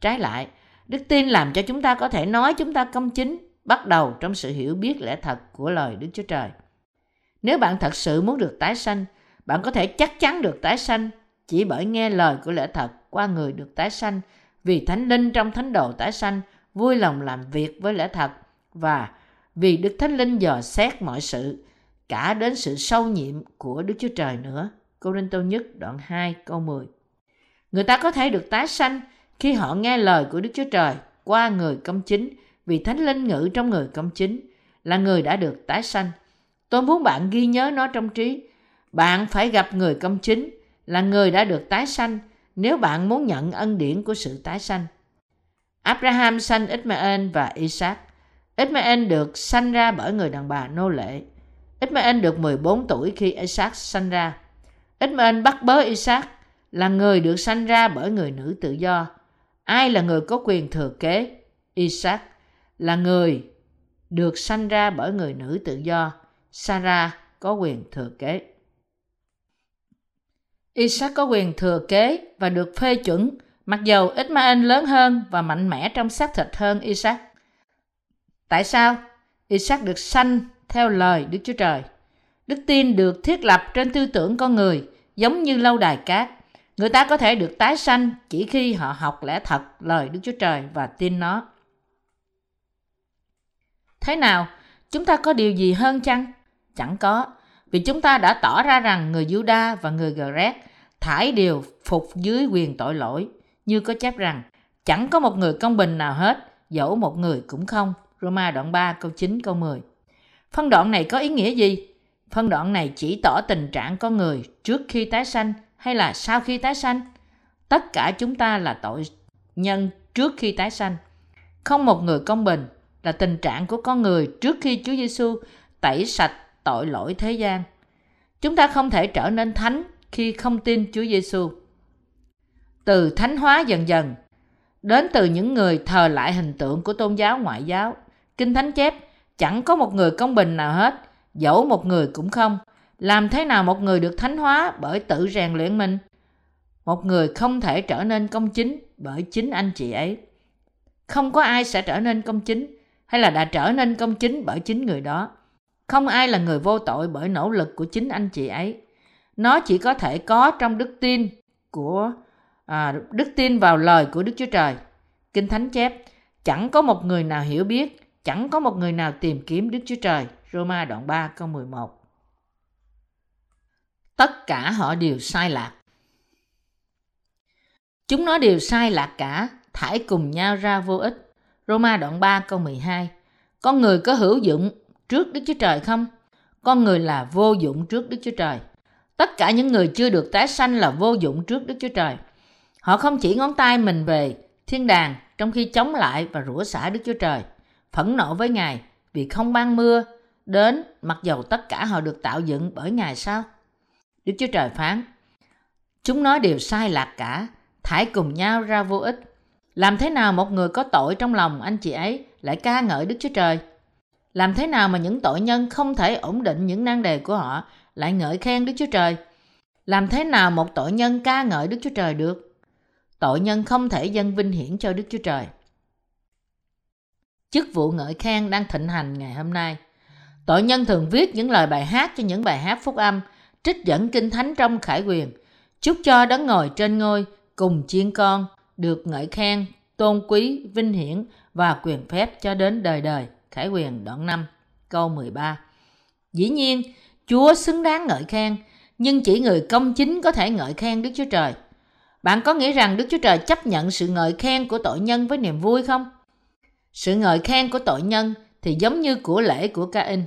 Trái lại, đức tin làm cho chúng ta có thể nói chúng ta công chính bắt đầu trong sự hiểu biết lẽ thật của lời Đức Chúa Trời. Nếu bạn thật sự muốn được tái sanh, bạn có thể chắc chắn được tái sanh chỉ bởi nghe lời của lẽ thật qua người được tái sanh vì thánh linh trong thánh đồ tái sanh vui lòng làm việc với lẽ thật và vì Đức Thánh Linh dò xét mọi sự, cả đến sự sâu nhiệm của Đức Chúa Trời nữa. Cô Rinh Tô Nhất đoạn 2 câu 10 Người ta có thể được tái sanh khi họ nghe lời của Đức Chúa Trời qua người công chính vì Thánh Linh ngự trong người công chính là người đã được tái sanh. Tôi muốn bạn ghi nhớ nó trong trí. Bạn phải gặp người công chính là người đã được tái sanh nếu bạn muốn nhận ân điển của sự tái sanh. Abraham sanh Ismael và Isaac. Ismael được sanh ra bởi người đàn bà nô lệ. Ismael được 14 tuổi khi Isaac sanh ra. Ismael bắt bớ Isaac là người được sanh ra bởi người nữ tự do. Ai là người có quyền thừa kế? Isaac là người được sanh ra bởi người nữ tự do. Sarah có quyền thừa kế. Isaac có quyền thừa kế và được phê chuẩn mặc dù Ismael lớn hơn và mạnh mẽ trong xác thịt hơn Isaac. Tại sao? Isaac được sanh theo lời Đức Chúa Trời. Đức tin được thiết lập trên tư tưởng con người giống như lâu đài cát. Người ta có thể được tái sanh chỉ khi họ học lẽ thật lời Đức Chúa Trời và tin nó. Thế nào? Chúng ta có điều gì hơn chăng? Chẳng có, vì chúng ta đã tỏ ra rằng người Juda và người Gret thải đều phục dưới quyền tội lỗi, như có chép rằng chẳng có một người công bình nào hết, dẫu một người cũng không. Roma đoạn 3 câu 9 câu 10. Phân đoạn này có ý nghĩa gì? Phân đoạn này chỉ tỏ tình trạng con người trước khi tái sanh hay là sau khi tái sanh. Tất cả chúng ta là tội nhân trước khi tái sanh. Không một người công bình là tình trạng của con người trước khi Chúa Giêsu tẩy sạch tội lỗi thế gian. Chúng ta không thể trở nên thánh khi không tin Chúa Giêsu. Từ thánh hóa dần dần đến từ những người thờ lại hình tượng của tôn giáo ngoại giáo. Kinh Thánh chép chẳng có một người công bình nào hết, dẫu một người cũng không. Làm thế nào một người được thánh hóa bởi tự rèn luyện mình? Một người không thể trở nên công chính bởi chính anh chị ấy. Không có ai sẽ trở nên công chính hay là đã trở nên công chính bởi chính người đó. Không ai là người vô tội bởi nỗ lực của chính anh chị ấy. Nó chỉ có thể có trong đức tin của à, đức tin vào lời của Đức Chúa Trời. Kinh Thánh chép, chẳng có một người nào hiểu biết, chẳng có một người nào tìm kiếm Đức Chúa Trời. Roma đoạn 3 câu 11 Tất cả họ đều sai lạc. Chúng nó đều sai lạc cả, thải cùng nhau ra vô ích. Roma đoạn 3 câu 12 Con người có hữu dụng trước Đức Chúa Trời không? Con người là vô dụng trước Đức Chúa Trời. Tất cả những người chưa được tái sanh là vô dụng trước Đức Chúa Trời. Họ không chỉ ngón tay mình về thiên đàng trong khi chống lại và rủa xả Đức Chúa Trời, phẫn nộ với Ngài vì không ban mưa đến mặc dầu tất cả họ được tạo dựng bởi Ngài sao? Đức Chúa Trời phán, chúng nói đều sai lạc cả, thải cùng nhau ra vô ích. Làm thế nào một người có tội trong lòng anh chị ấy lại ca ngợi Đức Chúa Trời? Làm thế nào mà những tội nhân không thể ổn định những nan đề của họ lại ngợi khen Đức Chúa Trời? Làm thế nào một tội nhân ca ngợi Đức Chúa Trời được? Tội nhân không thể dâng vinh hiển cho Đức Chúa Trời. Chức vụ ngợi khen đang thịnh hành ngày hôm nay. Tội nhân thường viết những lời bài hát cho những bài hát phúc âm, trích dẫn kinh thánh trong khải quyền, chúc cho đấng ngồi trên ngôi cùng chiên con được ngợi khen, tôn quý, vinh hiển và quyền phép cho đến đời đời. Khải quyền đoạn 5, câu 13. Dĩ nhiên, Chúa xứng đáng ngợi khen, nhưng chỉ người công chính có thể ngợi khen Đức Chúa Trời. Bạn có nghĩ rằng Đức Chúa Trời chấp nhận sự ngợi khen của tội nhân với niềm vui không? Sự ngợi khen của tội nhân thì giống như của lễ của Ca-in.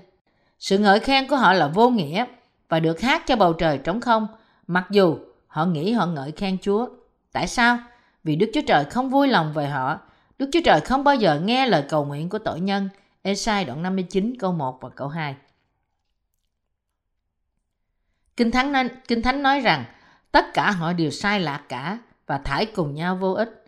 Sự ngợi khen của họ là vô nghĩa và được hát cho bầu trời trống không, mặc dù họ nghĩ họ ngợi khen Chúa. Tại sao? Vì Đức Chúa Trời không vui lòng về họ. Đức Chúa Trời không bao giờ nghe lời cầu nguyện của tội nhân. Esai đoạn 59 câu 1 và câu 2. Kinh Thánh, Kinh Thánh nói rằng tất cả họ đều sai lạc cả và thải cùng nhau vô ích.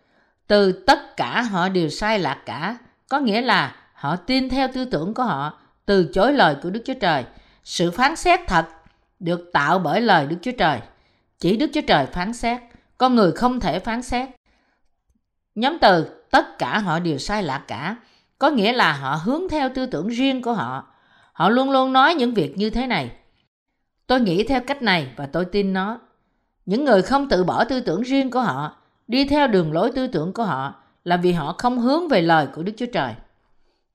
Từ tất cả họ đều sai lạc cả, có nghĩa là họ tin theo tư tưởng của họ, từ chối lời của Đức Chúa Trời. Sự phán xét thật được tạo bởi lời Đức Chúa Trời. Chỉ Đức Chúa Trời phán xét, con người không thể phán xét. Nhóm từ tất cả họ đều sai lạc cả, có nghĩa là họ hướng theo tư tưởng riêng của họ. Họ luôn luôn nói những việc như thế này. Tôi nghĩ theo cách này và tôi tin nó. Những người không tự bỏ tư tưởng riêng của họ, đi theo đường lối tư tưởng của họ là vì họ không hướng về lời của Đức Chúa Trời.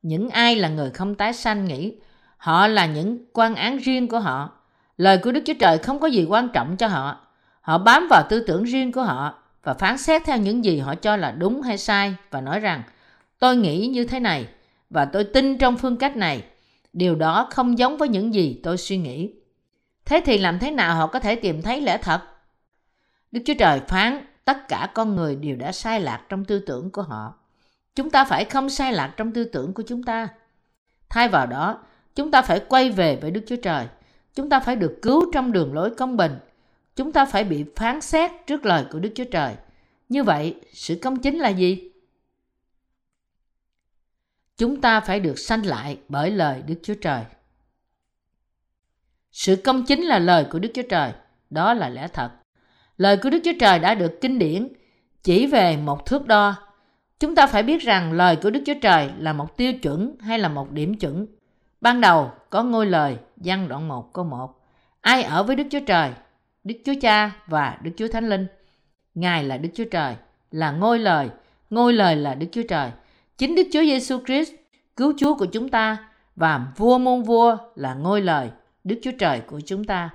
Những ai là người không tái sanh nghĩ họ là những quan án riêng của họ. Lời của Đức Chúa Trời không có gì quan trọng cho họ. Họ bám vào tư tưởng riêng của họ và phán xét theo những gì họ cho là đúng hay sai và nói rằng tôi nghĩ như thế này và tôi tin trong phương cách này. Điều đó không giống với những gì tôi suy nghĩ. Thế thì làm thế nào họ có thể tìm thấy lẽ thật? Đức Chúa Trời phán tất cả con người đều đã sai lạc trong tư tưởng của họ. Chúng ta phải không sai lạc trong tư tưởng của chúng ta. Thay vào đó, chúng ta phải quay về với Đức Chúa Trời. Chúng ta phải được cứu trong đường lối công bình. Chúng ta phải bị phán xét trước lời của Đức Chúa Trời. Như vậy, sự công chính là gì? Chúng ta phải được sanh lại bởi lời Đức Chúa Trời. Sự công chính là lời của Đức Chúa Trời, đó là lẽ thật. Lời của Đức Chúa Trời đã được kinh điển chỉ về một thước đo. Chúng ta phải biết rằng lời của Đức Chúa Trời là một tiêu chuẩn hay là một điểm chuẩn. Ban đầu có ngôi lời, văn đoạn 1 câu 1. Ai ở với Đức Chúa Trời? Đức Chúa Cha và Đức Chúa Thánh Linh. Ngài là Đức Chúa Trời, là ngôi lời, ngôi lời là Đức Chúa Trời. Chính Đức Chúa Giêsu Christ, cứu Chúa của chúng ta và vua môn vua là ngôi lời, Đức Chúa Trời của chúng ta.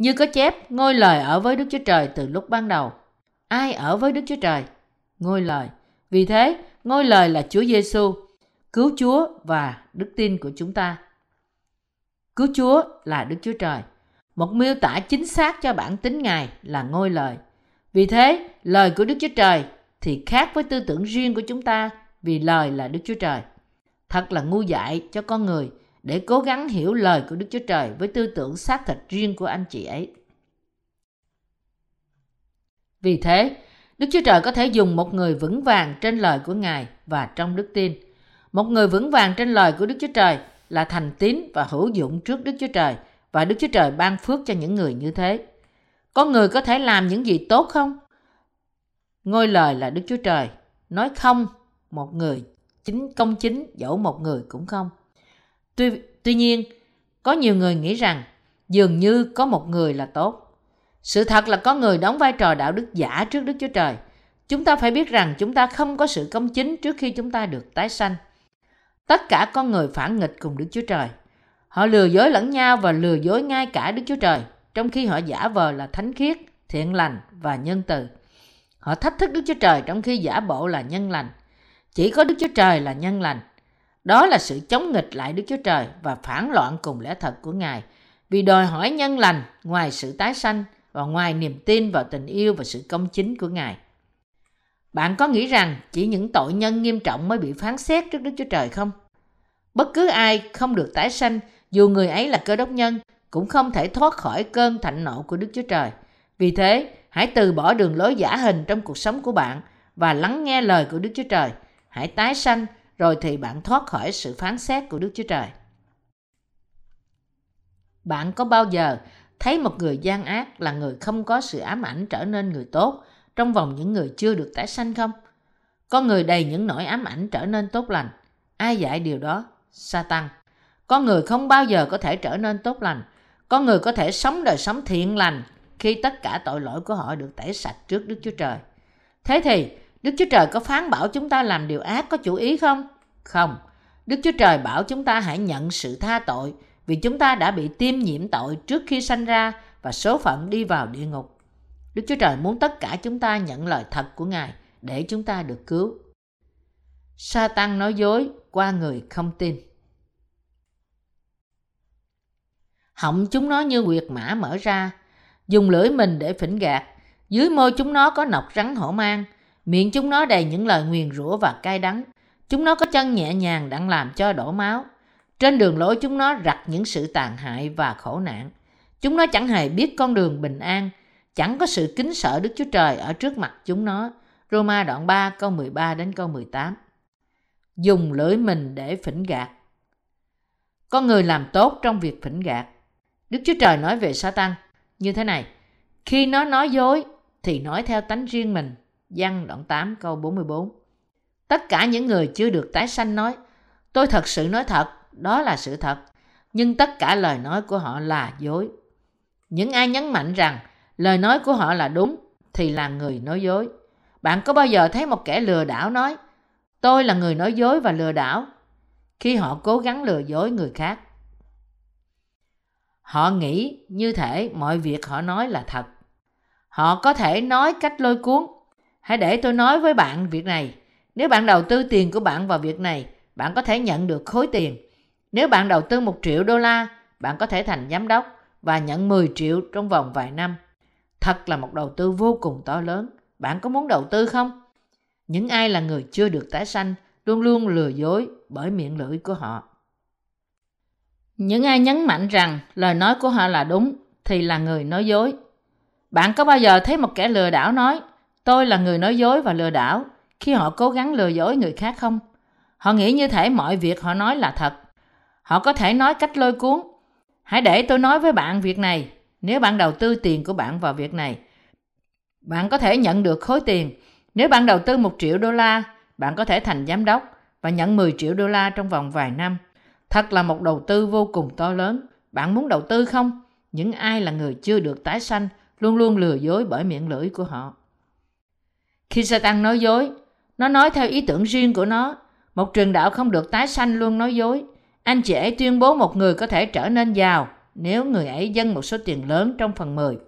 Như có chép, ngôi lời ở với Đức Chúa Trời từ lúc ban đầu. Ai ở với Đức Chúa Trời? Ngôi lời. Vì thế, ngôi lời là Chúa Giêsu, cứu Chúa và đức tin của chúng ta. Cứu Chúa là Đức Chúa Trời. Một miêu tả chính xác cho bản tính Ngài là ngôi lời. Vì thế, lời của Đức Chúa Trời thì khác với tư tưởng riêng của chúng ta vì lời là Đức Chúa Trời. Thật là ngu dại cho con người để cố gắng hiểu lời của Đức Chúa Trời với tư tưởng xác thịt riêng của anh chị ấy. Vì thế, Đức Chúa Trời có thể dùng một người vững vàng trên lời của Ngài và trong đức tin. Một người vững vàng trên lời của Đức Chúa Trời là thành tín và hữu dụng trước Đức Chúa Trời và Đức Chúa Trời ban phước cho những người như thế. Có người có thể làm những gì tốt không? Ngôi lời là Đức Chúa Trời, nói không một người chính công chính dẫu một người cũng không. Tuy, tuy nhiên, có nhiều người nghĩ rằng dường như có một người là tốt. Sự thật là có người đóng vai trò đạo đức giả trước Đức Chúa Trời. Chúng ta phải biết rằng chúng ta không có sự công chính trước khi chúng ta được tái sanh. Tất cả con người phản nghịch cùng Đức Chúa Trời. Họ lừa dối lẫn nhau và lừa dối ngay cả Đức Chúa Trời, trong khi họ giả vờ là thánh khiết, thiện lành và nhân từ. Họ thách thức Đức Chúa Trời trong khi giả bộ là nhân lành. Chỉ có Đức Chúa Trời là nhân lành. Đó là sự chống nghịch lại Đức Chúa Trời và phản loạn cùng lẽ thật của Ngài. Vì đòi hỏi nhân lành ngoài sự tái sanh và ngoài niềm tin vào tình yêu và sự công chính của Ngài. Bạn có nghĩ rằng chỉ những tội nhân nghiêm trọng mới bị phán xét trước Đức Chúa Trời không? Bất cứ ai không được tái sanh, dù người ấy là cơ đốc nhân, cũng không thể thoát khỏi cơn thạnh nộ của Đức Chúa Trời. Vì thế, hãy từ bỏ đường lối giả hình trong cuộc sống của bạn và lắng nghe lời của Đức Chúa Trời. Hãy tái sanh, rồi thì bạn thoát khỏi sự phán xét của Đức Chúa Trời. Bạn có bao giờ thấy một người gian ác là người không có sự ám ảnh trở nên người tốt trong vòng những người chưa được tái sanh không? Có người đầy những nỗi ám ảnh trở nên tốt lành. Ai dạy điều đó? Satan. Có người không bao giờ có thể trở nên tốt lành. Có người có thể sống đời sống thiện lành khi tất cả tội lỗi của họ được tẩy sạch trước Đức Chúa Trời. Thế thì, Đức Chúa Trời có phán bảo chúng ta làm điều ác có chủ ý không? Không. Đức Chúa Trời bảo chúng ta hãy nhận sự tha tội vì chúng ta đã bị tiêm nhiễm tội trước khi sanh ra và số phận đi vào địa ngục. Đức Chúa Trời muốn tất cả chúng ta nhận lời thật của Ngài để chúng ta được cứu. Sa-tăng nói dối qua người không tin. Họng chúng nó như quyệt mã mở ra, dùng lưỡi mình để phỉnh gạt. Dưới môi chúng nó có nọc rắn hổ mang, miệng chúng nó đầy những lời nguyền rủa và cay đắng. Chúng nó có chân nhẹ nhàng đang làm cho đổ máu. Trên đường lối chúng nó rặt những sự tàn hại và khổ nạn. Chúng nó chẳng hề biết con đường bình an, chẳng có sự kính sợ Đức Chúa Trời ở trước mặt chúng nó. Roma đoạn 3 câu 13 đến câu 18 Dùng lưỡi mình để phỉnh gạt Con người làm tốt trong việc phỉnh gạt. Đức Chúa Trời nói về Satan như thế này. Khi nó nói dối thì nói theo tánh riêng mình văn đoạn 8 câu 44 Tất cả những người chưa được tái sanh nói Tôi thật sự nói thật, đó là sự thật. Nhưng tất cả lời nói của họ là dối. Những ai nhấn mạnh rằng lời nói của họ là đúng thì là người nói dối. Bạn có bao giờ thấy một kẻ lừa đảo nói tôi là người nói dối và lừa đảo khi họ cố gắng lừa dối người khác? Họ nghĩ như thể mọi việc họ nói là thật. Họ có thể nói cách lôi cuốn. Hãy để tôi nói với bạn việc này. Nếu bạn đầu tư tiền của bạn vào việc này, bạn có thể nhận được khối tiền. Nếu bạn đầu tư một triệu đô la, bạn có thể thành giám đốc và nhận 10 triệu trong vòng vài năm. Thật là một đầu tư vô cùng to lớn. Bạn có muốn đầu tư không? Những ai là người chưa được tái sanh luôn luôn lừa dối bởi miệng lưỡi của họ. Những ai nhấn mạnh rằng lời nói của họ là đúng thì là người nói dối. Bạn có bao giờ thấy một kẻ lừa đảo nói tôi là người nói dối và lừa đảo khi họ cố gắng lừa dối người khác không? Họ nghĩ như thể mọi việc họ nói là thật. Họ có thể nói cách lôi cuốn. Hãy để tôi nói với bạn việc này. Nếu bạn đầu tư tiền của bạn vào việc này, bạn có thể nhận được khối tiền. Nếu bạn đầu tư một triệu đô la, bạn có thể thành giám đốc và nhận 10 triệu đô la trong vòng vài năm. Thật là một đầu tư vô cùng to lớn. Bạn muốn đầu tư không? Những ai là người chưa được tái sanh luôn luôn lừa dối bởi miệng lưỡi của họ. Khi Satan nói dối, nó nói theo ý tưởng riêng của nó. Một trường đạo không được tái sanh luôn nói dối. Anh chị ấy tuyên bố một người có thể trở nên giàu nếu người ấy dâng một số tiền lớn trong phần 10.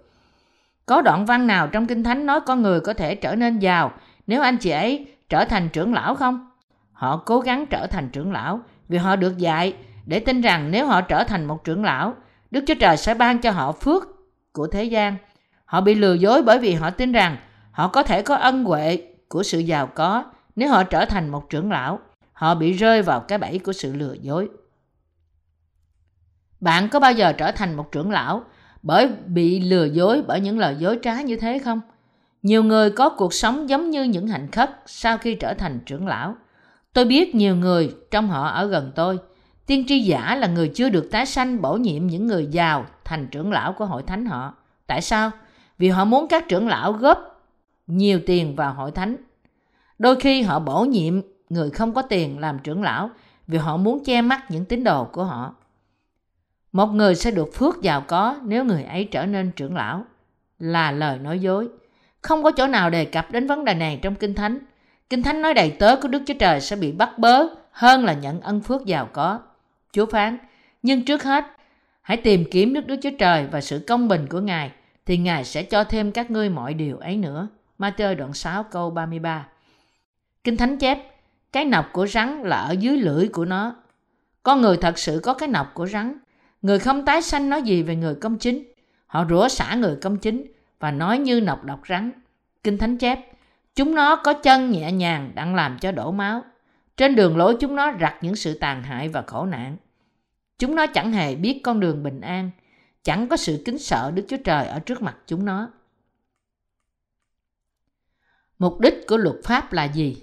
Có đoạn văn nào trong Kinh Thánh nói con người có thể trở nên giàu nếu anh chị ấy trở thành trưởng lão không? Họ cố gắng trở thành trưởng lão vì họ được dạy để tin rằng nếu họ trở thành một trưởng lão, Đức Chúa Trời sẽ ban cho họ phước của thế gian. Họ bị lừa dối bởi vì họ tin rằng họ có thể có ân huệ của sự giàu có nếu họ trở thành một trưởng lão. Họ bị rơi vào cái bẫy của sự lừa dối. Bạn có bao giờ trở thành một trưởng lão bởi bị lừa dối, bởi những lời dối trá như thế không? Nhiều người có cuộc sống giống như những hành khất sau khi trở thành trưởng lão. Tôi biết nhiều người trong họ ở gần tôi. Tiên tri giả là người chưa được tái sanh bổ nhiệm những người giàu thành trưởng lão của hội thánh họ. Tại sao? Vì họ muốn các trưởng lão góp nhiều tiền vào hội thánh. Đôi khi họ bổ nhiệm người không có tiền làm trưởng lão vì họ muốn che mắt những tín đồ của họ. Một người sẽ được phước giàu có nếu người ấy trở nên trưởng lão, là lời nói dối. Không có chỗ nào đề cập đến vấn đề này trong kinh thánh. Kinh thánh nói đầy tớ của đức chúa trời sẽ bị bắt bớ hơn là nhận ân phước giàu có. Chúa phán, nhưng trước hết, hãy tìm kiếm đức đức chúa trời và sự công bình của ngài, thì ngài sẽ cho thêm các ngươi mọi điều ấy nữa. Matthew đoạn 6 câu 33 Kinh Thánh chép cái nọc của rắn là ở dưới lưỡi của nó. Con người thật sự có cái nọc của rắn. Người không tái sanh nói gì về người công chính. Họ rủa xả người công chính và nói như nọc độc rắn. Kinh Thánh chép, chúng nó có chân nhẹ nhàng đang làm cho đổ máu. Trên đường lối chúng nó rặt những sự tàn hại và khổ nạn. Chúng nó chẳng hề biết con đường bình an, chẳng có sự kính sợ Đức Chúa Trời ở trước mặt chúng nó. Mục đích của luật pháp là gì?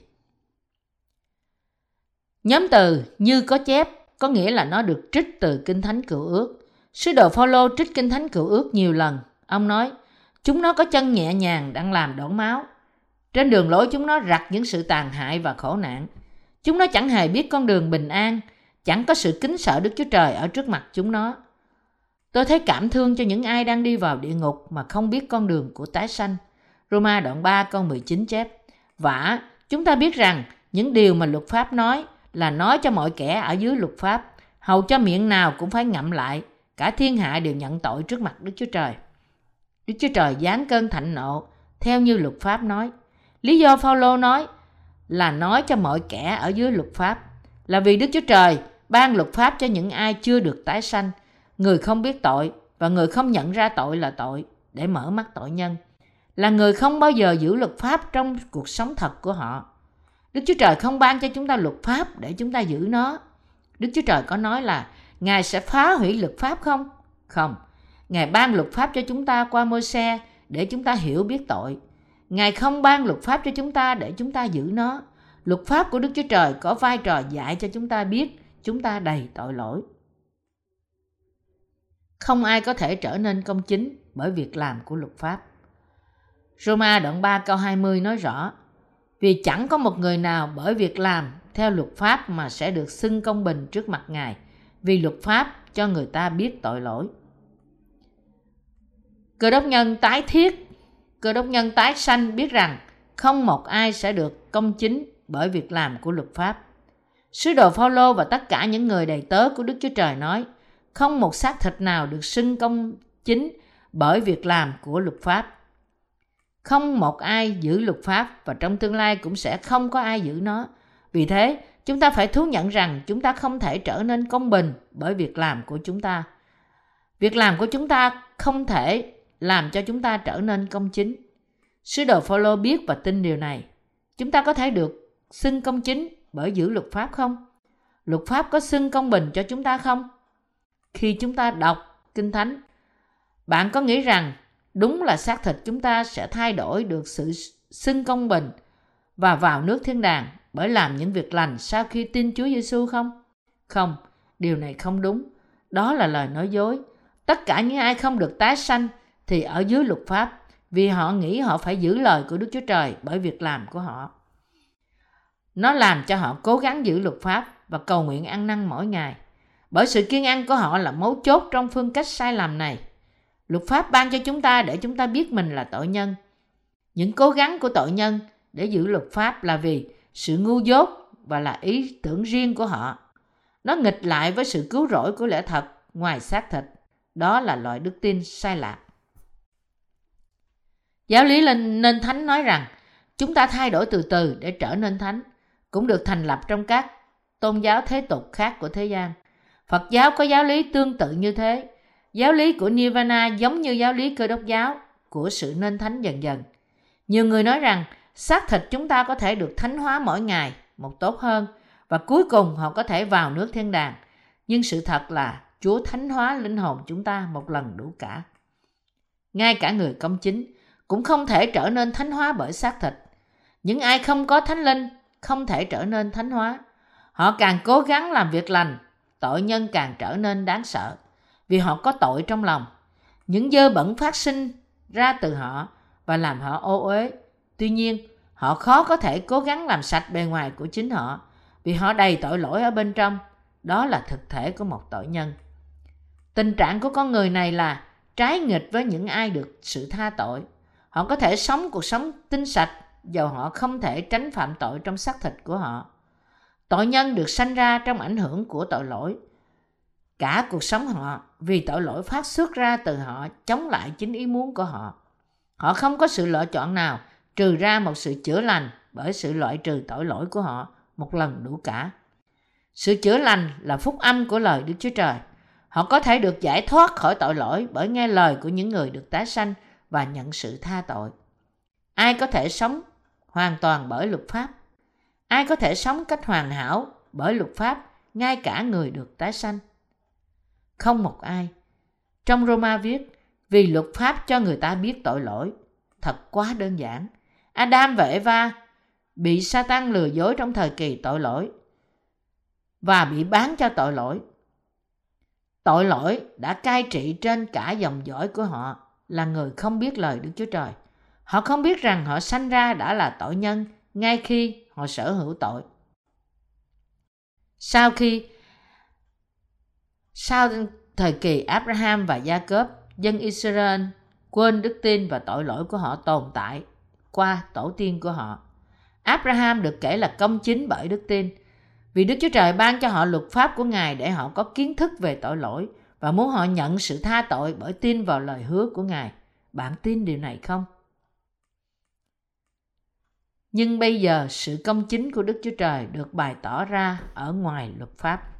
Nhóm từ như có chép có nghĩa là nó được trích từ Kinh Thánh Cựu Ước. Sứ đồ Phaolô trích Kinh Thánh Cựu Ước nhiều lần. Ông nói, chúng nó có chân nhẹ nhàng đang làm đổ máu. Trên đường lối chúng nó rặt những sự tàn hại và khổ nạn. Chúng nó chẳng hề biết con đường bình an, chẳng có sự kính sợ Đức Chúa Trời ở trước mặt chúng nó. Tôi thấy cảm thương cho những ai đang đi vào địa ngục mà không biết con đường của tái sanh. Roma đoạn 3 câu 19 chép. Vả, chúng ta biết rằng những điều mà luật pháp nói là nói cho mọi kẻ ở dưới luật pháp, hầu cho miệng nào cũng phải ngậm lại, cả thiên hạ đều nhận tội trước mặt Đức Chúa Trời. Đức Chúa Trời giáng cơn thạnh nộ, theo như luật pháp nói. Lý do Phaolô nói là nói cho mọi kẻ ở dưới luật pháp, là vì Đức Chúa Trời ban luật pháp cho những ai chưa được tái sanh, người không biết tội và người không nhận ra tội là tội để mở mắt tội nhân, là người không bao giờ giữ luật pháp trong cuộc sống thật của họ Đức Chúa Trời không ban cho chúng ta luật pháp để chúng ta giữ nó. Đức Chúa Trời có nói là Ngài sẽ phá hủy luật pháp không? Không. Ngài ban luật pháp cho chúng ta qua môi xe để chúng ta hiểu biết tội. Ngài không ban luật pháp cho chúng ta để chúng ta giữ nó. Luật pháp của Đức Chúa Trời có vai trò dạy cho chúng ta biết chúng ta đầy tội lỗi. Không ai có thể trở nên công chính bởi việc làm của luật pháp. Roma đoạn 3 câu 20 nói rõ vì chẳng có một người nào bởi việc làm theo luật pháp mà sẽ được xưng công bình trước mặt Ngài, vì luật pháp cho người ta biết tội lỗi. Cơ đốc nhân tái thiết, cơ đốc nhân tái sanh biết rằng không một ai sẽ được công chính bởi việc làm của luật pháp. Sứ đồ Phaolô và tất cả những người đầy tớ của Đức Chúa Trời nói, không một xác thịt nào được xưng công chính bởi việc làm của luật pháp không một ai giữ luật pháp và trong tương lai cũng sẽ không có ai giữ nó. Vì thế, chúng ta phải thú nhận rằng chúng ta không thể trở nên công bình bởi việc làm của chúng ta. Việc làm của chúng ta không thể làm cho chúng ta trở nên công chính. Sứ đồ Phaolô biết và tin điều này. Chúng ta có thể được xưng công chính bởi giữ luật pháp không? Luật pháp có xưng công bình cho chúng ta không? Khi chúng ta đọc Kinh Thánh, bạn có nghĩ rằng đúng là xác thịt chúng ta sẽ thay đổi được sự xưng công bình và vào nước thiên đàng bởi làm những việc lành sau khi tin Chúa Giêsu không? Không, điều này không đúng. Đó là lời nói dối. Tất cả những ai không được tái sanh thì ở dưới luật pháp vì họ nghĩ họ phải giữ lời của Đức Chúa Trời bởi việc làm của họ. Nó làm cho họ cố gắng giữ luật pháp và cầu nguyện ăn năn mỗi ngày. Bởi sự kiên ăn của họ là mấu chốt trong phương cách sai lầm này. Luật pháp ban cho chúng ta để chúng ta biết mình là tội nhân. Những cố gắng của tội nhân để giữ luật pháp là vì sự ngu dốt và là ý tưởng riêng của họ. Nó nghịch lại với sự cứu rỗi của lẽ thật ngoài xác thịt. Đó là loại đức tin sai lạc. Giáo lý lên nên thánh nói rằng, chúng ta thay đổi từ từ để trở nên thánh, cũng được thành lập trong các tôn giáo thế tục khác của thế gian. Phật giáo có giáo lý tương tự như thế Giáo lý của Nirvana giống như giáo lý cơ đốc giáo của sự nên thánh dần dần. Nhiều người nói rằng xác thịt chúng ta có thể được thánh hóa mỗi ngày một tốt hơn và cuối cùng họ có thể vào nước thiên đàng. Nhưng sự thật là Chúa thánh hóa linh hồn chúng ta một lần đủ cả. Ngay cả người công chính cũng không thể trở nên thánh hóa bởi xác thịt. Những ai không có thánh linh không thể trở nên thánh hóa. Họ càng cố gắng làm việc lành, tội nhân càng trở nên đáng sợ vì họ có tội trong lòng. Những dơ bẩn phát sinh ra từ họ và làm họ ô uế. Tuy nhiên, họ khó có thể cố gắng làm sạch bề ngoài của chính họ vì họ đầy tội lỗi ở bên trong. Đó là thực thể của một tội nhân. Tình trạng của con người này là trái nghịch với những ai được sự tha tội. Họ có thể sống cuộc sống tinh sạch dầu họ không thể tránh phạm tội trong xác thịt của họ. Tội nhân được sanh ra trong ảnh hưởng của tội lỗi. Cả cuộc sống họ vì tội lỗi phát xuất ra từ họ, chống lại chính ý muốn của họ. Họ không có sự lựa chọn nào, trừ ra một sự chữa lành bởi sự loại trừ tội lỗi của họ một lần đủ cả. Sự chữa lành là phúc âm của lời Đức Chúa Trời. Họ có thể được giải thoát khỏi tội lỗi bởi nghe lời của những người được tái sanh và nhận sự tha tội. Ai có thể sống hoàn toàn bởi luật pháp? Ai có thể sống cách hoàn hảo bởi luật pháp, ngay cả người được tái sanh? Không một ai. Trong Roma viết, vì luật pháp cho người ta biết tội lỗi. Thật quá đơn giản. Adam và Eva bị Satan lừa dối trong thời kỳ tội lỗi và bị bán cho tội lỗi. Tội lỗi đã cai trị trên cả dòng dõi của họ là người không biết lời Đức Chúa Trời. Họ không biết rằng họ sanh ra đã là tội nhân ngay khi họ sở hữu tội. Sau khi sau thời kỳ Abraham và Gia Jacob, dân Israel quên đức tin và tội lỗi của họ tồn tại qua tổ tiên của họ. Abraham được kể là công chính bởi đức tin. Vì Đức Chúa Trời ban cho họ luật pháp của Ngài để họ có kiến thức về tội lỗi và muốn họ nhận sự tha tội bởi tin vào lời hứa của Ngài. Bạn tin điều này không? Nhưng bây giờ sự công chính của Đức Chúa Trời được bày tỏ ra ở ngoài luật pháp.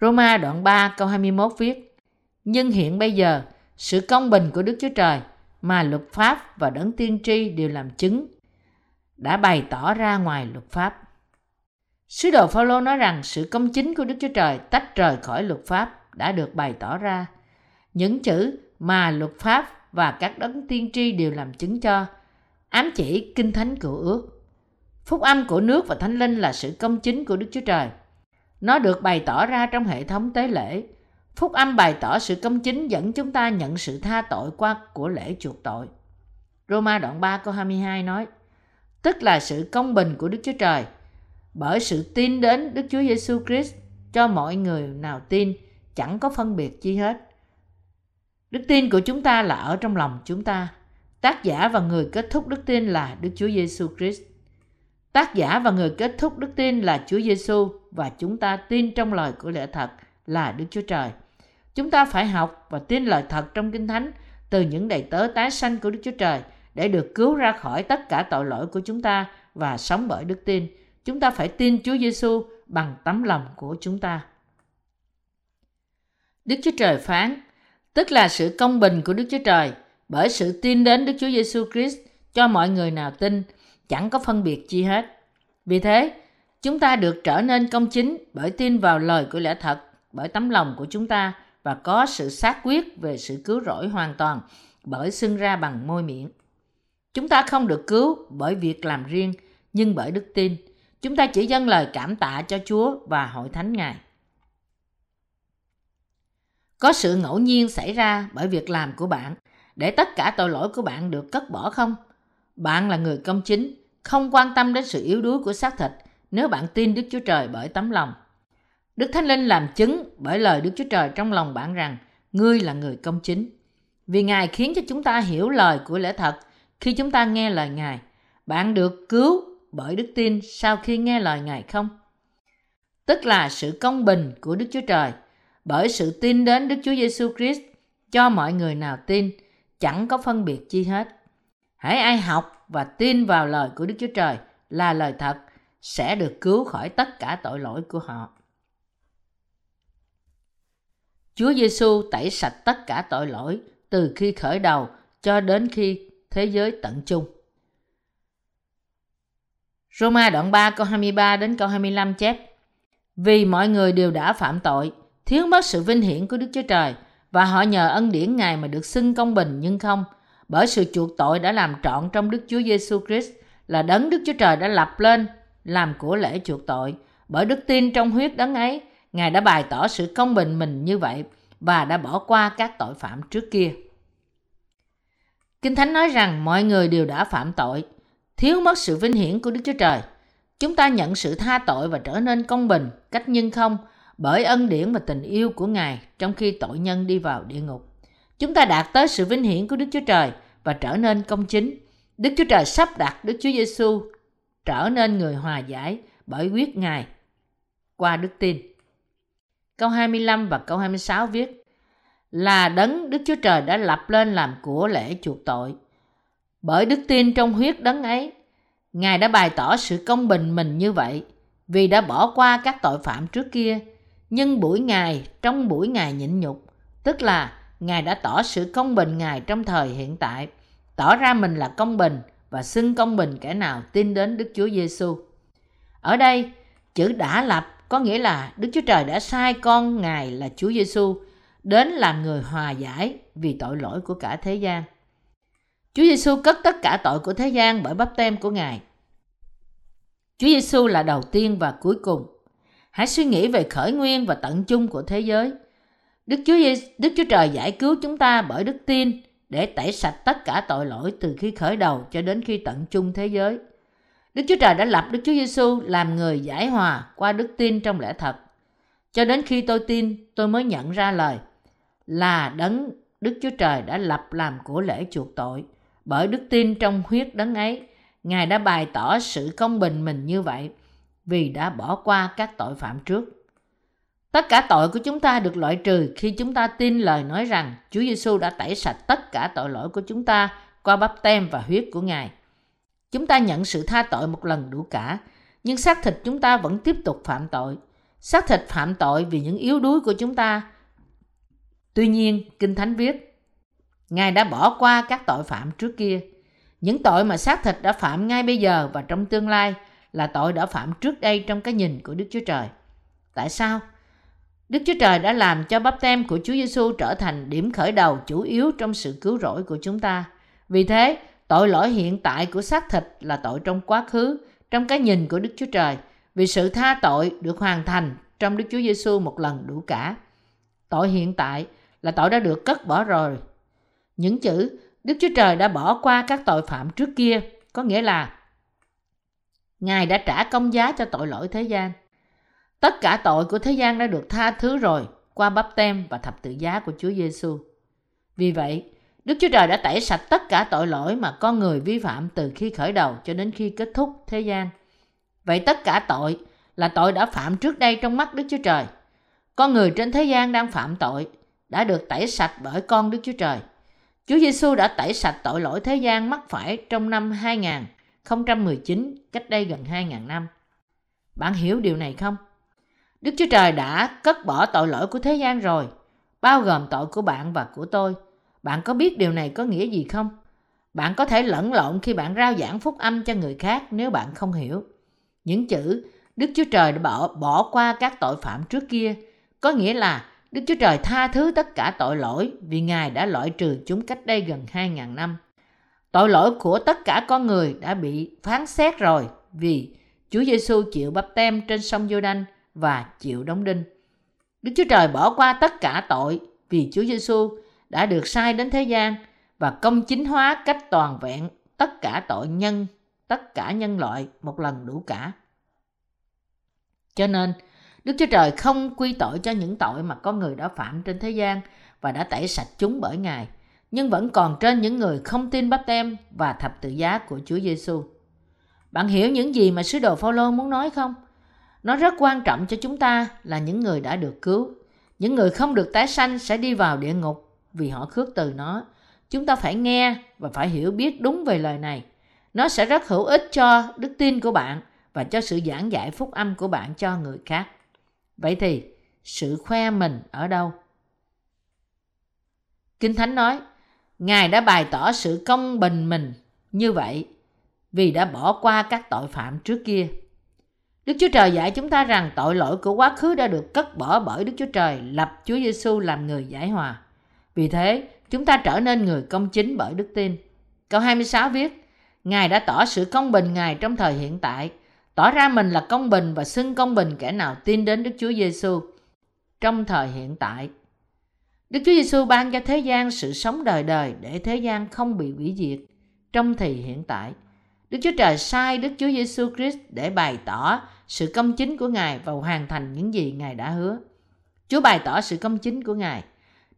Roma đoạn 3 câu 21 viết, Nhưng hiện bây giờ, sự công bình của Đức Chúa Trời mà luật pháp và đấng tiên tri đều làm chứng, đã bày tỏ ra ngoài luật pháp. Sứ đồ Phaolô nói rằng sự công chính của Đức Chúa Trời tách rời khỏi luật pháp đã được bày tỏ ra. Những chữ mà luật pháp và các đấng tiên tri đều làm chứng cho ám chỉ kinh thánh cựu ước. Phúc âm của nước và thánh linh là sự công chính của Đức Chúa Trời. Nó được bày tỏ ra trong hệ thống tế lễ. Phúc âm bày tỏ sự công chính dẫn chúng ta nhận sự tha tội qua của lễ chuộc tội. Roma đoạn 3 câu 22 nói, tức là sự công bình của Đức Chúa Trời bởi sự tin đến Đức Chúa Giêsu Christ cho mọi người nào tin chẳng có phân biệt chi hết. Đức tin của chúng ta là ở trong lòng chúng ta. Tác giả và người kết thúc đức tin là Đức Chúa Giêsu Christ. Tác giả và người kết thúc đức tin là Chúa Giêsu và chúng ta tin trong lời của lẽ thật là Đức Chúa Trời. Chúng ta phải học và tin lời thật trong Kinh Thánh từ những đầy tớ tái sanh của Đức Chúa Trời để được cứu ra khỏi tất cả tội lỗi của chúng ta và sống bởi đức tin. Chúng ta phải tin Chúa Giêsu bằng tấm lòng của chúng ta. Đức Chúa Trời phán, tức là sự công bình của Đức Chúa Trời bởi sự tin đến Đức Chúa Giêsu Christ cho mọi người nào tin chẳng có phân biệt chi hết. Vì thế, chúng ta được trở nên công chính bởi tin vào lời của lẽ thật, bởi tấm lòng của chúng ta và có sự xác quyết về sự cứu rỗi hoàn toàn bởi xưng ra bằng môi miệng. Chúng ta không được cứu bởi việc làm riêng, nhưng bởi đức tin. Chúng ta chỉ dâng lời cảm tạ cho Chúa và hội thánh Ngài. Có sự ngẫu nhiên xảy ra bởi việc làm của bạn để tất cả tội lỗi của bạn được cất bỏ không? Bạn là người công chính, không quan tâm đến sự yếu đuối của xác thịt nếu bạn tin Đức Chúa Trời bởi tấm lòng. Đức Thánh Linh làm chứng bởi lời Đức Chúa Trời trong lòng bạn rằng ngươi là người công chính. Vì Ngài khiến cho chúng ta hiểu lời của lẽ thật khi chúng ta nghe lời Ngài. Bạn được cứu bởi đức tin sau khi nghe lời Ngài không? Tức là sự công bình của Đức Chúa Trời bởi sự tin đến Đức Chúa Giêsu Christ cho mọi người nào tin chẳng có phân biệt chi hết. Hãy ai học và tin vào lời của Đức Chúa Trời là lời thật sẽ được cứu khỏi tất cả tội lỗi của họ. Chúa Giêsu tẩy sạch tất cả tội lỗi từ khi khởi đầu cho đến khi thế giới tận chung. Roma đoạn 3 câu 23 đến câu 25 chép Vì mọi người đều đã phạm tội, thiếu mất sự vinh hiển của Đức Chúa Trời và họ nhờ ân điển Ngài mà được xưng công bình nhưng không bởi sự chuộc tội đã làm trọn trong Đức Chúa Giêsu Christ là đấng Đức Chúa Trời đã lập lên làm của lễ chuộc tội bởi đức tin trong huyết đấng ấy Ngài đã bày tỏ sự công bình mình như vậy và đã bỏ qua các tội phạm trước kia. Kinh Thánh nói rằng mọi người đều đã phạm tội, thiếu mất sự vinh hiển của Đức Chúa Trời. Chúng ta nhận sự tha tội và trở nên công bình cách nhân không bởi ân điển và tình yêu của Ngài trong khi tội nhân đi vào địa ngục. Chúng ta đạt tới sự vinh hiển của Đức Chúa Trời và trở nên công chính. Đức Chúa Trời sắp đặt Đức Chúa Giêsu trở nên người hòa giải bởi quyết Ngài qua đức tin. Câu 25 và câu 26 viết là đấng Đức Chúa Trời đã lập lên làm của lễ chuộc tội. Bởi đức tin trong huyết đấng ấy, Ngài đã bày tỏ sự công bình mình như vậy vì đã bỏ qua các tội phạm trước kia. Nhưng buổi Ngài, trong buổi Ngài nhịn nhục, tức là Ngài đã tỏ sự công bình Ngài trong thời hiện tại, tỏ ra mình là công bình và xưng công bình kẻ nào tin đến Đức Chúa Giêsu. Ở đây, chữ đã lập có nghĩa là Đức Chúa Trời đã sai con Ngài là Chúa Giêsu đến làm người hòa giải vì tội lỗi của cả thế gian. Chúa Giêsu cất tất cả tội của thế gian bởi bắp tem của Ngài. Chúa Giêsu là đầu tiên và cuối cùng. Hãy suy nghĩ về khởi nguyên và tận chung của thế giới. Đức Chúa Đức Chúa Trời giải cứu chúng ta bởi đức tin để tẩy sạch tất cả tội lỗi từ khi khởi đầu cho đến khi tận chung thế giới. Đức Chúa Trời đã lập Đức Chúa Giêsu làm người giải hòa qua đức tin trong lẽ thật. Cho đến khi tôi tin, tôi mới nhận ra lời là đấng Đức Chúa Trời đã lập làm của lễ chuộc tội. Bởi đức tin trong huyết đấng ấy, Ngài đã bày tỏ sự công bình mình như vậy vì đã bỏ qua các tội phạm trước. Tất cả tội của chúng ta được loại trừ khi chúng ta tin lời nói rằng Chúa Giêsu đã tẩy sạch tất cả tội lỗi của chúng ta qua bắp tem và huyết của Ngài. Chúng ta nhận sự tha tội một lần đủ cả, nhưng xác thịt chúng ta vẫn tiếp tục phạm tội. Xác thịt phạm tội vì những yếu đuối của chúng ta. Tuy nhiên, Kinh Thánh viết, Ngài đã bỏ qua các tội phạm trước kia. Những tội mà xác thịt đã phạm ngay bây giờ và trong tương lai là tội đã phạm trước đây trong cái nhìn của Đức Chúa Trời. Tại sao? Đức Chúa Trời đã làm cho bắp tem của Chúa Giêsu trở thành điểm khởi đầu chủ yếu trong sự cứu rỗi của chúng ta. Vì thế, Tội lỗi hiện tại của xác thịt là tội trong quá khứ, trong cái nhìn của Đức Chúa Trời, vì sự tha tội được hoàn thành trong Đức Chúa Giêsu một lần đủ cả. Tội hiện tại là tội đã được cất bỏ rồi. Những chữ Đức Chúa Trời đã bỏ qua các tội phạm trước kia có nghĩa là Ngài đã trả công giá cho tội lỗi thế gian. Tất cả tội của thế gian đã được tha thứ rồi qua bắp tem và thập tự giá của Chúa Giêsu. Vì vậy, Đức Chúa Trời đã tẩy sạch tất cả tội lỗi mà con người vi phạm từ khi khởi đầu cho đến khi kết thúc thế gian. Vậy tất cả tội là tội đã phạm trước đây trong mắt Đức Chúa Trời. Con người trên thế gian đang phạm tội đã được tẩy sạch bởi con Đức Chúa Trời. Chúa Giêsu đã tẩy sạch tội lỗi thế gian mắc phải trong năm 2019, cách đây gần 2.000 năm. Bạn hiểu điều này không? Đức Chúa Trời đã cất bỏ tội lỗi của thế gian rồi, bao gồm tội của bạn và của tôi – bạn có biết điều này có nghĩa gì không? Bạn có thể lẫn lộn khi bạn rao giảng phúc âm cho người khác nếu bạn không hiểu. Những chữ Đức Chúa Trời đã bỏ, bỏ qua các tội phạm trước kia có nghĩa là Đức Chúa Trời tha thứ tất cả tội lỗi vì Ngài đã loại trừ chúng cách đây gần 2.000 năm. Tội lỗi của tất cả con người đã bị phán xét rồi vì Chúa Giêsu chịu bắp tem trên sông giô đanh và chịu đóng đinh. Đức Chúa Trời bỏ qua tất cả tội vì Chúa Giêsu đã được sai đến thế gian và công chính hóa cách toàn vẹn tất cả tội nhân, tất cả nhân loại một lần đủ cả. Cho nên, Đức Chúa Trời không quy tội cho những tội mà con người đã phạm trên thế gian và đã tẩy sạch chúng bởi Ngài, nhưng vẫn còn trên những người không tin bắp tem và thập tự giá của Chúa Giêsu. Bạn hiểu những gì mà sứ đồ Phaolô muốn nói không? Nó rất quan trọng cho chúng ta là những người đã được cứu. Những người không được tái sanh sẽ đi vào địa ngục vì họ khước từ nó. Chúng ta phải nghe và phải hiểu biết đúng về lời này. Nó sẽ rất hữu ích cho đức tin của bạn và cho sự giảng dạy phúc âm của bạn cho người khác. Vậy thì, sự khoe mình ở đâu? Kinh Thánh nói, Ngài đã bày tỏ sự công bình mình như vậy vì đã bỏ qua các tội phạm trước kia. Đức Chúa Trời dạy chúng ta rằng tội lỗi của quá khứ đã được cất bỏ bởi Đức Chúa Trời lập Chúa Giêsu làm người giải hòa. Vì thế, chúng ta trở nên người công chính bởi đức tin. Câu 26 viết, Ngài đã tỏ sự công bình Ngài trong thời hiện tại, tỏ ra mình là công bình và xưng công bình kẻ nào tin đến Đức Chúa Giêsu trong thời hiện tại. Đức Chúa Giêsu ban cho thế gian sự sống đời đời để thế gian không bị hủy diệt trong thì hiện tại. Đức Chúa Trời sai Đức Chúa Giêsu Christ để bày tỏ sự công chính của Ngài và hoàn thành những gì Ngài đã hứa. Chúa bày tỏ sự công chính của Ngài.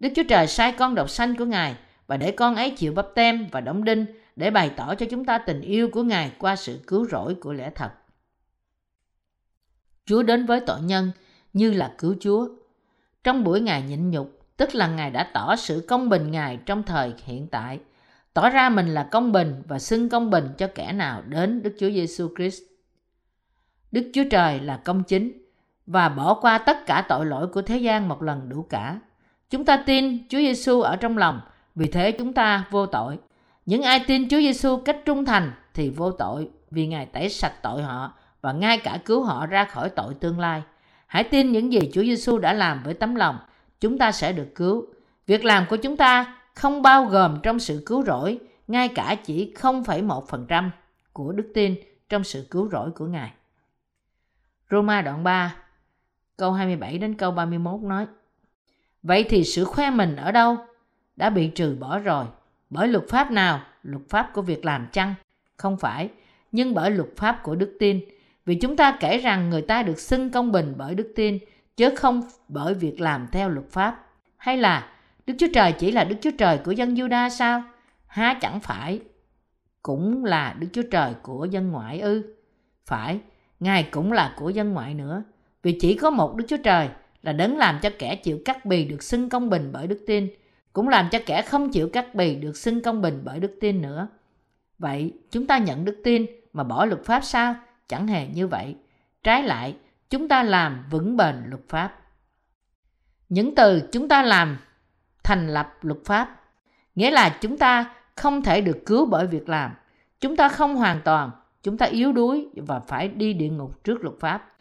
Đức Chúa Trời sai con độc sanh của Ngài và để con ấy chịu bắp tem và đóng đinh để bày tỏ cho chúng ta tình yêu của Ngài qua sự cứu rỗi của lẽ thật. Chúa đến với tội nhân như là cứu Chúa. Trong buổi Ngài nhịn nhục, tức là Ngài đã tỏ sự công bình Ngài trong thời hiện tại, tỏ ra mình là công bình và xưng công bình cho kẻ nào đến Đức Chúa Giêsu Christ. Đức Chúa Trời là công chính và bỏ qua tất cả tội lỗi của thế gian một lần đủ cả. Chúng ta tin Chúa Giêsu ở trong lòng, vì thế chúng ta vô tội. Những ai tin Chúa Giêsu cách trung thành thì vô tội vì Ngài tẩy sạch tội họ và ngay cả cứu họ ra khỏi tội tương lai. Hãy tin những gì Chúa Giêsu đã làm với tấm lòng, chúng ta sẽ được cứu. Việc làm của chúng ta không bao gồm trong sự cứu rỗi, ngay cả chỉ 0,1% của đức tin trong sự cứu rỗi của Ngài. Roma đoạn 3, câu 27 đến câu 31 nói Vậy thì sự khoe mình ở đâu? Đã bị trừ bỏ rồi. Bởi luật pháp nào? Luật pháp của việc làm chăng? Không phải, nhưng bởi luật pháp của đức tin. Vì chúng ta kể rằng người ta được xưng công bình bởi đức tin, chứ không bởi việc làm theo luật pháp. Hay là Đức Chúa Trời chỉ là Đức Chúa Trời của dân Juda sao? Há chẳng phải cũng là Đức Chúa Trời của dân ngoại ư? Phải, Ngài cũng là của dân ngoại nữa. Vì chỉ có một Đức Chúa Trời là đấng làm cho kẻ chịu cắt bì được xưng công bình bởi đức tin, cũng làm cho kẻ không chịu cắt bì được xưng công bình bởi đức tin nữa. Vậy chúng ta nhận đức tin mà bỏ luật pháp sao? Chẳng hề như vậy. Trái lại, chúng ta làm vững bền luật pháp. Những từ chúng ta làm thành lập luật pháp nghĩa là chúng ta không thể được cứu bởi việc làm. Chúng ta không hoàn toàn, chúng ta yếu đuối và phải đi địa ngục trước luật pháp.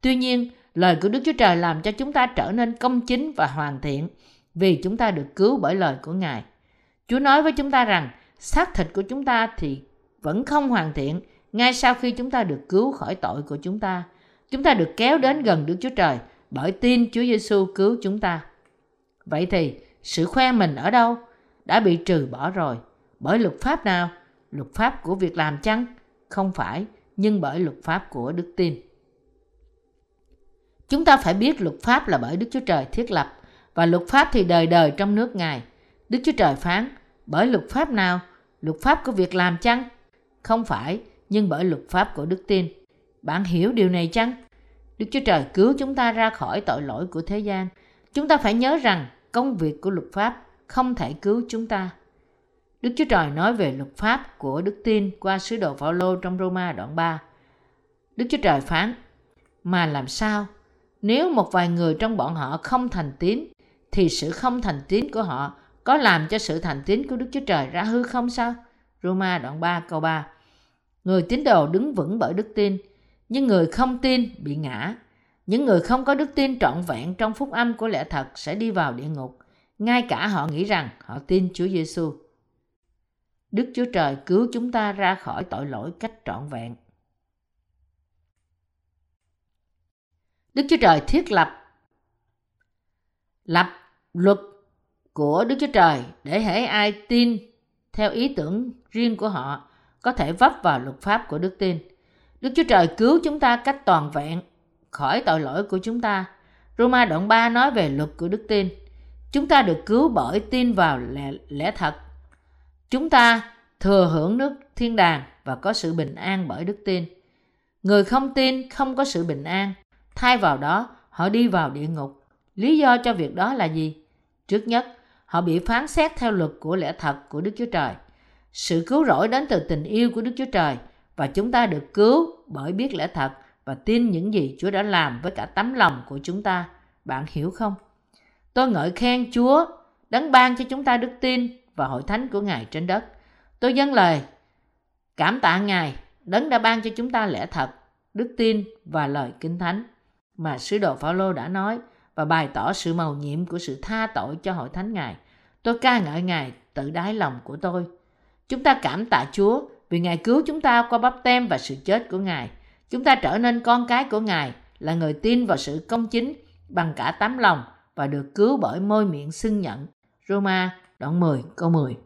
Tuy nhiên, lời của Đức Chúa Trời làm cho chúng ta trở nên công chính và hoàn thiện vì chúng ta được cứu bởi lời của Ngài. Chúa nói với chúng ta rằng xác thịt của chúng ta thì vẫn không hoàn thiện ngay sau khi chúng ta được cứu khỏi tội của chúng ta. Chúng ta được kéo đến gần Đức Chúa Trời bởi tin Chúa Giêsu cứu chúng ta. Vậy thì sự khoe mình ở đâu? Đã bị trừ bỏ rồi. Bởi luật pháp nào? Luật pháp của việc làm chăng? Không phải, nhưng bởi luật pháp của đức tin. Chúng ta phải biết luật pháp là bởi Đức Chúa Trời thiết lập và luật pháp thì đời đời trong nước Ngài. Đức Chúa Trời phán, bởi luật pháp nào? Luật pháp của việc làm chăng? Không phải, nhưng bởi luật pháp của đức tin. Bạn hiểu điều này chăng? Đức Chúa Trời cứu chúng ta ra khỏi tội lỗi của thế gian. Chúng ta phải nhớ rằng công việc của luật pháp không thể cứu chúng ta. Đức Chúa Trời nói về luật pháp của đức tin qua sứ đồ Phaolô trong Roma đoạn 3. Đức Chúa Trời phán: "Mà làm sao nếu một vài người trong bọn họ không thành tín thì sự không thành tín của họ có làm cho sự thành tín của Đức Chúa Trời ra hư không sao?" Roma đoạn 3 câu 3. Người tín đồ đứng vững bởi đức tin, nhưng người không tin bị ngã. Những người không có đức tin trọn vẹn trong phúc âm của lẽ thật sẽ đi vào địa ngục, ngay cả họ nghĩ rằng họ tin Chúa Giêsu. Đức Chúa Trời cứu chúng ta ra khỏi tội lỗi cách trọn vẹn. Đức Chúa Trời thiết lập lập luật của Đức Chúa Trời để hễ ai tin theo ý tưởng riêng của họ có thể vấp vào luật pháp của đức tin. Đức Chúa Trời cứu chúng ta cách toàn vẹn khỏi tội lỗi của chúng ta. Roma đoạn 3 nói về luật của đức tin. Chúng ta được cứu bởi tin vào lẽ, lẽ thật. Chúng ta thừa hưởng nước thiên đàng và có sự bình an bởi đức tin. Người không tin không có sự bình an, thay vào đó họ đi vào địa ngục. Lý do cho việc đó là gì? Trước nhất, họ bị phán xét theo luật của lẽ thật của Đức Chúa Trời. Sự cứu rỗi đến từ tình yêu của Đức Chúa Trời và chúng ta được cứu bởi biết lẽ thật và tin những gì Chúa đã làm với cả tấm lòng của chúng ta. Bạn hiểu không? Tôi ngợi khen Chúa, đấng ban cho chúng ta đức tin và hội thánh của Ngài trên đất. Tôi dâng lời Cảm tạ Ngài, Đấng đã ban cho chúng ta lẽ thật, đức tin và lời kinh thánh mà sứ đồ Phaolô đã nói và bày tỏ sự màu nhiệm của sự tha tội cho hội thánh Ngài. Tôi ca ngợi Ngài tự đáy lòng của tôi. Chúng ta cảm tạ Chúa vì Ngài cứu chúng ta qua bắp tem và sự chết của Ngài. Chúng ta trở nên con cái của Ngài, là người tin vào sự công chính bằng cả tấm lòng và được cứu bởi môi miệng xưng nhận. Roma Đón mời câu 10